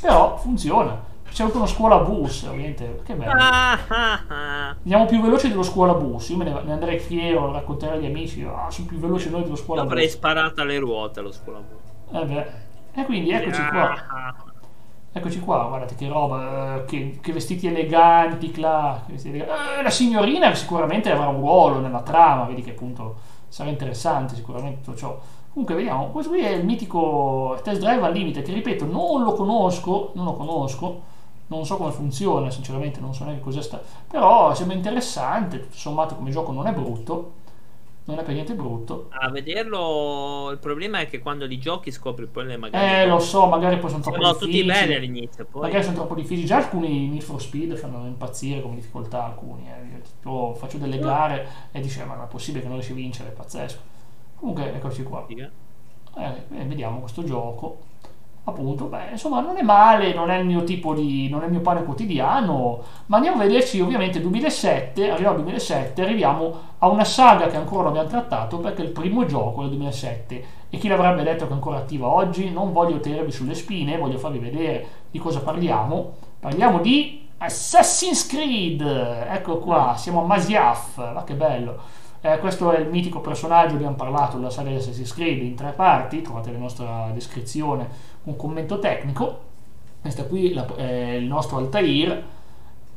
però funziona. c'è anche uno scuola bus, ovviamente. Che bello. Ah, ah, ah. Andiamo più veloci dello scuola bus. Io me ne, andrei fiero a raccontare agli amici. Ah, sono più veloci noi dello scuola avrei bus. sparato alle ruote allo scuola bus. Eh beh. E quindi eccoci qua. Eccoci qua, guardate che roba, eh, che, che vestiti eleganti, che vestiti eleganti. Eh, la signorina sicuramente avrà un ruolo nella trama, vedi che appunto sarà interessante sicuramente tutto ciò. Comunque vediamo, questo qui è il mitico Test Drive al limite, che ripeto, non lo conosco, non lo conosco, non so come funziona, sinceramente non so neanche cos'è sta, però sembra interessante, tutto sommato come gioco non è brutto, non è per niente brutto. A vederlo, il problema è che quando li giochi scopri poi le magari. Eh, lo so, magari poi sono troppo Sono tutti difficili. belli all'inizio. Poi Magari sono troppo difficili. Già alcuni Need for Speed fanno impazzire come difficoltà alcuni. Eh. Io faccio delle gare e dice ma non è possibile che non riesci a vincere, è pazzesco. Comunque eccoci qua. Eh, eh, vediamo questo gioco. Appunto, beh, insomma, non è male, non è il mio tipo di. non è il mio pane quotidiano. Ma andiamo a vederci, ovviamente, 2007, arriviamo al 2007, arriviamo a una saga che ancora non abbiamo trattato perché il primo gioco è del 2007. E chi l'avrebbe detto che è ancora attiva oggi? Non voglio tenervi sulle spine, voglio farvi vedere di cosa parliamo. Parliamo di Assassin's Creed. Ecco qua, siamo a Masyaf, ma che bello. Eh, questo è il mitico personaggio, abbiamo parlato della saga di Assassin's Creed in tre parti, trovate nella nostra descrizione un commento tecnico. Questo qui la- è il nostro Altair,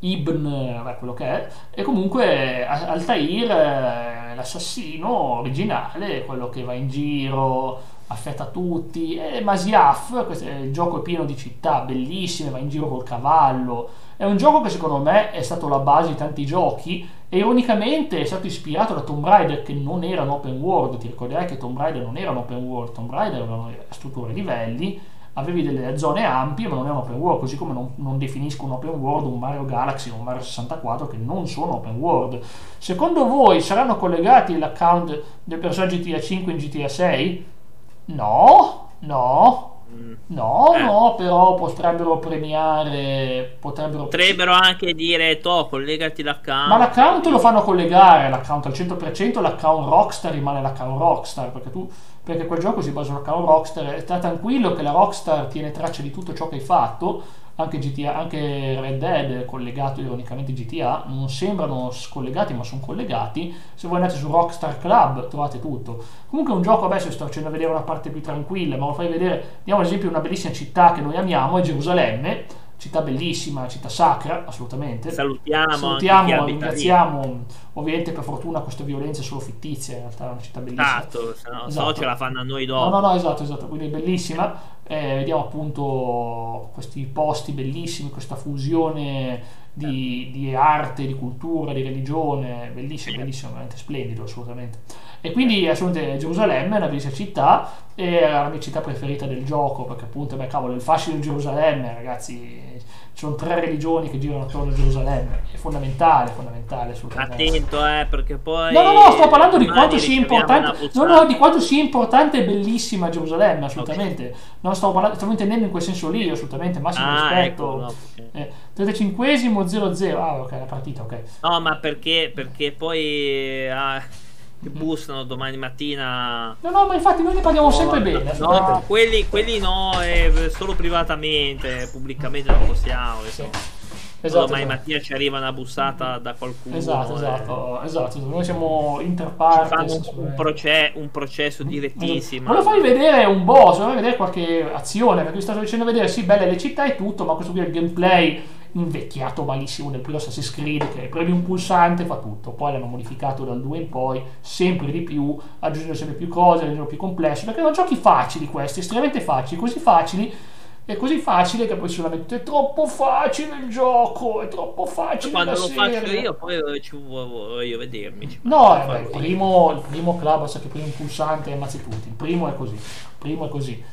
Ibn, vabbè, quello che è, e comunque eh, Altair è l'assassino originale, quello che va in giro, affetta tutti, e Masyaf, questo è- il gioco è pieno di città bellissime, va in giro col cavallo, è un gioco che secondo me è stato la base di tanti giochi e ironicamente è stato ispirato da Tomb Raider che non era un open world, ti ricorderai che Tomb Raider non era un open world, Tomb Raider era una struttura livelli, avevi delle zone ampie ma non è un open world, così come non, non definisco un open world un Mario Galaxy o un Mario 64 che non sono open world. Secondo voi saranno collegati l'account del personaggio GTA 5 in GTA 6? No, no, Mm. no, Eh. no, però potrebbero premiare, potrebbero... Potrebbero anche dire, to, collegati l'account. Ma l'account lo fanno collegare, l'account al 100%, l'account Rockstar rimane l'account Rockstar, perché tu perché quel gioco si basa sull'account Rockstar e sta tranquillo che la Rockstar tiene traccia di tutto ciò che hai fatto, anche, GTA, anche Red Dead collegato ironicamente GTA, non sembrano scollegati ma sono collegati, se voi andate su Rockstar Club trovate tutto. Comunque è un gioco, adesso sto facendo vedere una parte più tranquilla, ma lo fai vedere, diamo ad esempio una bellissima città che noi amiamo, è Gerusalemme, città bellissima, città sacra, assolutamente. Salutiamo, Salutiamo, lì. ringraziamo. Ovviamente per fortuna questa violenza è solo fittizia, in realtà è una città bellissima. Esatto, se no, no Esatto. ce la fanno a noi No, dopo. no, no, esatto, esatto, quindi è bellissima. Eh, vediamo appunto questi posti bellissimi, questa fusione di, di arte, di cultura, di religione, bellissimo, bellissimo, veramente splendido, assolutamente. E quindi assolutamente Gerusalemme è una bellissima città, è la mia città preferita del gioco, perché appunto, beh cavolo, il fascino di Gerusalemme, ragazzi, ci sono tre religioni che girano attorno a Gerusalemme, è fondamentale, fondamentale, assolutamente. Attento, eh, perché poi. No, no, no, sto parlando di quanto sia importante. No, no, di quanto sia importante e bellissima Gerusalemme, assolutamente. Non stavo parlando, stavo intendendo in quel senso lì, assolutamente. Massimo Ah, rispetto. ecco, no, ok. Eh, 35esimo 0-0. Ah, ok, la partita, ok. No, ma perché? Perché poi ah, che bussano domani mattina. No, no, ma infatti noi ne parliamo sempre No, bene. No, assolutamente. quelli, quelli no, eh, solo privatamente, pubblicamente non possiamo. Sì. Esatto, domani esatto. mattina ci arriva una bussata da qualcuno. Esatto, eh, esatto, esatto. Noi siamo fanno un, un, proce- un processo direttissimo. Volevo farvi vedere un boss, volevo vedere qualche azione, perché vi stavo dicendo vedere, sì, belle le città e tutto, ma questo qui è il gameplay invecchiato malissimo del primo Assassin's Creed, che premi un pulsante fa tutto, poi l'hanno modificato dal 2 in poi, sempre di più, aggiungendo sempre più cose, rendendo più complesso, perché sono giochi facili questi, estremamente facili, così facili, è così facile che poi solamente è troppo facile il gioco, è troppo facile Quando lo serie. faccio io, poi eh, ci vo- voglio vedermi. ci No, eh, beh, il, primo, il primo club sa che prima un pulsante e ammazzi tutti. Il primo è così. Il primo è così.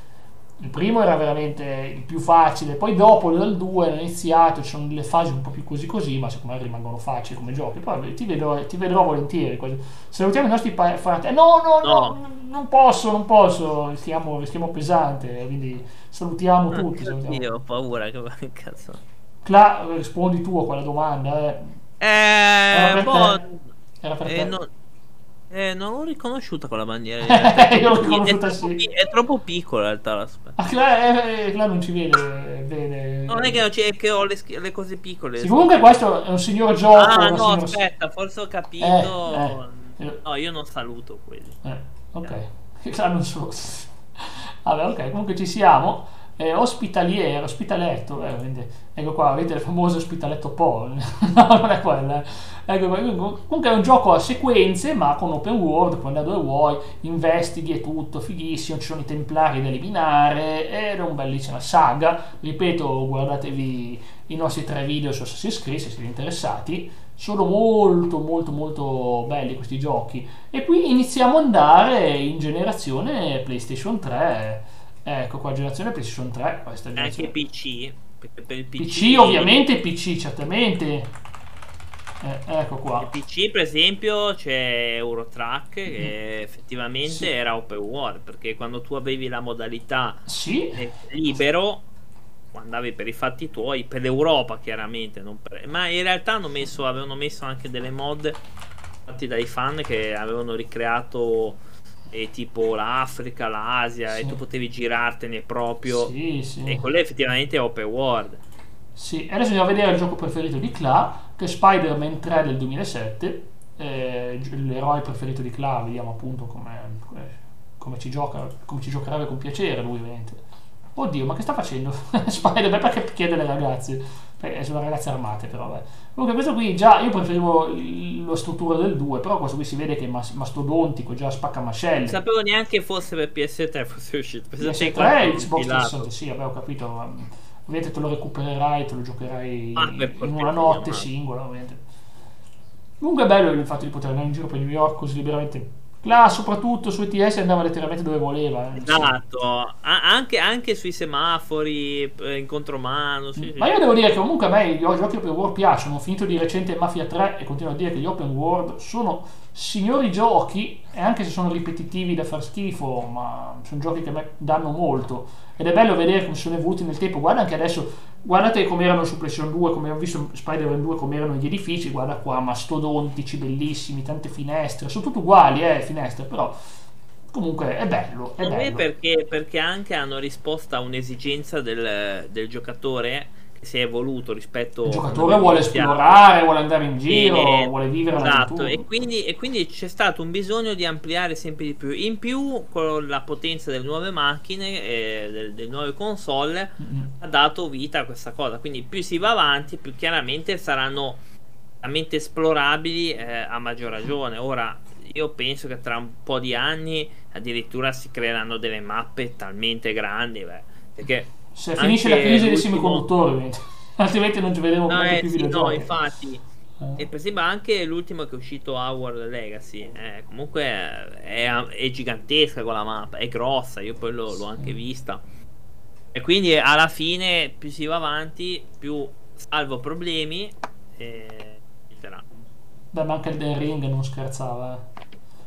Il primo era veramente il più facile, poi dopo dal 2 hanno iniziato, ci sono delle fasi un po' più così così, ma secondo me rimangono facili come giochi. Poi ti vedrò, ti vedrò volentieri. quasi. Salutiamo i nostri pa- fratelli. No, no, no, No. non posso, non posso, rischiamo, rischiamo pesante, quindi salutiamo Ah, tutti. salutiamo. Io ho paura che cazzo. Cla, rispondi tu a quella domanda. Eh. Era Eh, per boh, te. Era per eh, te. no- Eh, non l'ho riconosciuta con la bandiera. È troppo, sì. pi- è troppo piccola in realtà l'aspetto. Ah, là, eh, là non ci vede bene. Non è che, c'è- è che ho le, le cose piccole. Sì, comunque questo è un signor gioco. ah, no, signora- aspetta, forse ho capito. Eh, eh. No, io non saluto quelli. Eh, ok. Là non so. Vabbè, ok, comunque ci siamo. Eh, ospitaliere, ospitaletto, eh, vedete, ecco qua, vedete il famoso ospitaletto Po, no, non è quella. eh. Ecco, comunque è un gioco a sequenze, ma con open world, puoi andare dove vuoi, investighi e tutto, fighissimo, ci sono i templari da eliminare, ed è un bellissima saga. Ripeto, guardatevi i nostri tre video su Assassin's Creed se siete interessati. Sono molto molto molto belli questi giochi. E qui iniziamo ad andare in generazione PlayStation 3. Ecco qua, generazione PlayStation 3. Questa Anche generazione. PC. Perché per il PC, PC, ovviamente, PC certamente. Eh, ecco qua. Il PC, per esempio, c'è Eurotrack che effettivamente Sì. era open world. Perché quando tu avevi la modalità Sì, eh, libero, andavi per i fatti tuoi, per l'Europa chiaramente. non per- Ma in realtà hanno messo, avevano messo anche delle mod fatti dai fan che avevano ricreato eh, tipo l'Africa, l'Asia Sì. e tu potevi girartene proprio. sì, sì. E quello effettivamente è open world. Sì, e adesso andiamo a vedere il gioco preferito di Cla, che è Spider-Man 3 del 2007. Eh, l'eroe preferito di Cla, vediamo appunto come, come ci gioca, come ci giocherebbe con piacere lui, ovviamente. Oddio, ma che sta facendo? Spider-Man perché chiede le ragazze? Beh, sono ragazze armate, però. Beh. Comunque, questo qui già io preferivo la struttura del 2, però questo qui si vede che è mas- mastodontico, già spacca mascelle. Non sapevo neanche fosse per PS3 fosse uscito. Pensate PS3 quanto e Xbox compilato. 360, sì, vabbè, ho capito. ma Ovviamente te lo recupererai, te lo giocherai Ah, in una notte singola, ovviamente. Comunque è bello il fatto di poter andare in giro per New York così liberamente. Là, soprattutto su ETS andava letteralmente dove voleva. eh. Esatto, anche, anche sui semafori, eh, in contromano. Sì. Ma io devo dire che comunque a me i giochi open world piacciono. Ho finito di recente Mafia 3 e continuo a dire che gli open world sono signori giochi e anche se sono ripetitivi da far schifo, ma sono giochi che a me danno molto. Ed è bello vedere come sono evoluti nel tempo. Guarda anche adesso, guardate come erano su PlayStation 2, come ho visto Spider-Man 2, come erano gli edifici. Guarda qua, mastodontici, bellissimi, tante finestre. Sono tutti uguali, eh, finestre, però comunque è bello. È bello. perché, perché anche hanno risposto a un'esigenza del, del giocatore si è evoluto rispetto Il giocatore vuole esplorare, vuole andare in giro, E- vuole vivere esatto, e quindi, e quindi c'è stato un bisogno di ampliare sempre di più. In più, con la potenza delle nuove macchine e del- delle nuove console, Mm. ha dato vita a questa cosa. Quindi più si va avanti, più chiaramente saranno veramente esplorabili eh, a maggior ragione. Ora, io penso che tra un po' di anni addirittura si creeranno delle mappe talmente grandi, beh, perché Se Anche finisce la crisi dei semiconduttori, altrimenti non ci vedremo No, eh, più sì, no, infatti. Eh. E per esempio anche l'ultimo che è uscito Howard Legacy, eh, comunque è, è gigantesca quella mappa, è grossa, io poi l'ho, l'ho anche vista. E quindi alla fine più si va avanti, più salvo problemi e eccetera. Beh, ma anche il Den Ring non scherzava. eh.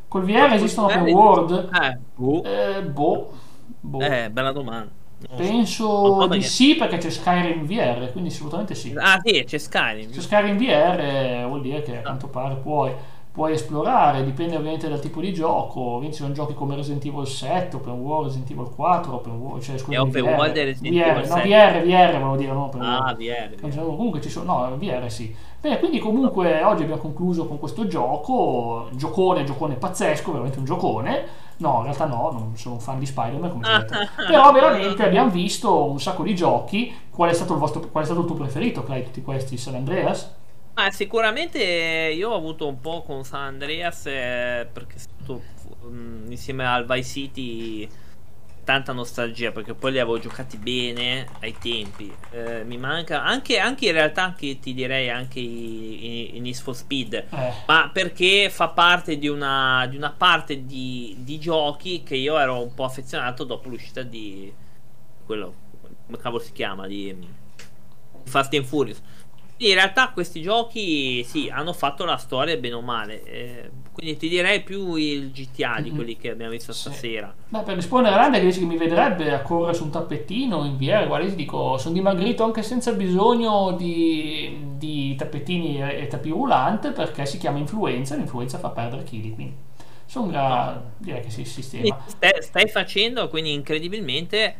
Col VR esistono open world? Eh, boh. Eh, boh. boh. Eh, bella domanda. Penso so di sì perché c'è Skyrim VR, quindi assolutamente sì. Ah sì, c'è Skyrim. Se Skyrim VR eh, vuol dire che a quanto pare puoi, puoi esplorare, dipende ovviamente dal tipo di gioco. Ci sono giochi come Resident Evil 7, Open World, Resident Evil 4, Open World, cioè scusa, open VR, world Resident VR, Evil no, 7. VR, VR volevo dire, non Open Ah. VR. C'è- Comunque ci sono, no, VR sì. Bene, quindi comunque oggi abbiamo concluso con questo gioco, giocone, giocone pazzesco, veramente un giocone. No, in realtà no, non sono un fan di Spider-Man come vedete. Però veramente abbiamo visto un sacco di giochi. Qual è stato il, vostro, qual è stato il tuo preferito, Clay, tutti questi? San Andreas? Ma sicuramente io ho avuto un po' con San Andreas eh, perché è stato mm, insieme al Vice City tanta nostalgia perché poi li avevo giocati bene ai tempi. Eh, mi manca anche, anche in realtà anche ti direi anche i, i, Speed. Eh, Ma perché fa parte di una, di una parte di, di giochi che io ero un po' affezionato dopo l'uscita di quello, come cavolo si chiama, di Fast and Furious. Quindi in realtà questi giochi sì, hanno fatto la storia bene o male. eh, quindi ti direi più il GTA di Mhm. quelli che abbiamo visto Sì. stasera. beh, per rispondere a Randa che dice che mi vedrebbe a correre su un tappettino in VR, guarda, io ti dico, sono dimagrito anche senza bisogno di, di tappetini e, e tapis roulant perché si chiama influenza, l'influenza fa perdere chili, quindi Sono gra- direi che si sistema. Stai, stai facendo, quindi incredibilmente,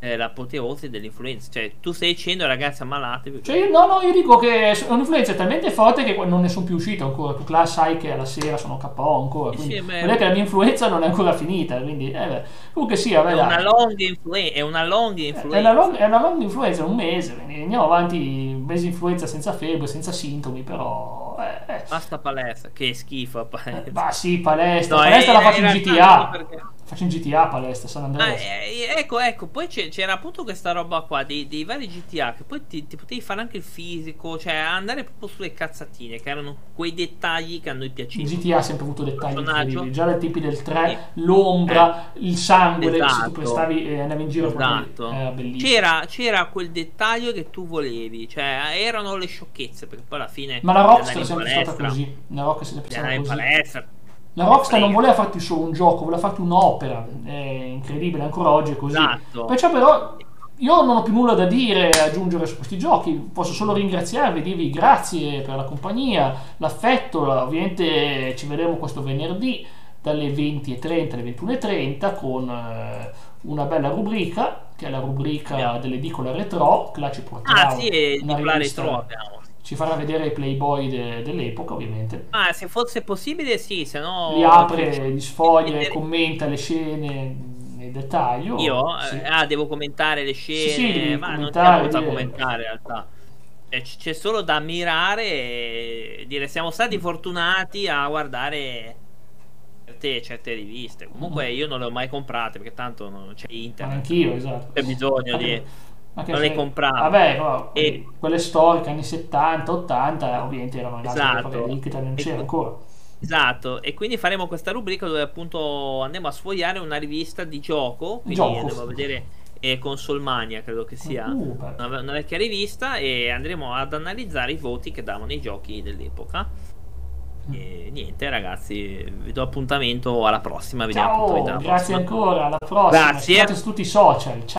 eh, l'apoteosi dell'influenza. Cioè, tu stai dicendo, ragazzi, ammalatevi. Cioè, io- no, no, io dico che è un'influenza talmente forte che non ne sono più uscito ancora. Tu, là, sai che alla sera sono KO ancora. Quindi, sì, beh. vuol dire che la mia influenza non è ancora finita. Quindi, eh, comunque sì, vabbè, È dai. una long influenza. È una long influenza. È una, long, è una long influenza, un mese, quindi andiamo avanti, un mese di influenza senza febbre, senza sintomi, però... Eh, eh, Basta palestra. Che schifo, palestra. eh, bah sì, palestra, No, palestra eh, la faccio in GTA, perché- faccio in GTA palestra, San Ah, Andreas. eh, ecco, ecco, poi c'era appunto questa roba qua dei, dei vari GTA che poi ti, ti potevi fare anche il fisico, cioè andare proprio sulle cazzatine, che erano quei dettagli che a noi piacevano. GTA ha sempre avuto dettagli incredibili, già dai tempi del 3, l'ombra, il sangue, se Esatto. tu prestavi e andavi in giro Esatto. era bellissimo. C'era, c'era quel dettaglio che tu volevi, cioè erano le sciocchezze, perché poi alla fine Ma la Rockstar sempre stata palestra, così, la Rockstar è sempre stata così. palestra. La Rockstar non voleva farti solo un gioco, voleva farti un'opera, è incredibile, ancora oggi è così. Esatto. Perciò però io non ho più nulla da dire e aggiungere su questi giochi, posso solo ringraziarvi, dirvi grazie per la compagnia, l'affetto, ovviamente ci vedremo questo venerdì dalle 20.30 alle 21.30 con eh, una bella rubrica, che è la rubrica Abbiamo. dell'edicola retro, che là ci porterà Ah sì, una rivista- Retro abbiamo. Ci farà vedere i playboy de- dell'epoca ovviamente. Ah, se fosse possibile sì, se no... li apre, li sfoglia, Vedere- commenta le scene nel dettaglio. Io? Sì. Eh, Ah, devo commentare le scene, Sì, sì, ma non c'è molto da dire- commentare in realtà. Eh, C'è solo da ammirare e dire siamo stati fortunati a guardare certe, certe riviste. Comunque io non le ho mai comprate perché tanto non c'è Ma internet. anch'io, esatto. C'è bisogno di... Anche- non se- le compravo. Vabbè, però, E- quelle storiche anni 70, 80, ovviamente erano in Esatto. lì che non c'era E- ancora. Esatto, e quindi faremo questa rubrica dove appunto andiamo a sfogliare una rivista di gioco, quindi Gioco. andiamo a vedere eh, Consolmania, credo che sia Uh, una, una vecchia rivista e andremo ad analizzare i voti che davano i giochi dell'epoca. Mm. E niente ragazzi, vi do appuntamento alla prossima, vediamo Ciao, alla grazie prossima. ancora, alla prossima. Grazie. Seguite su tutti i social. Ciao.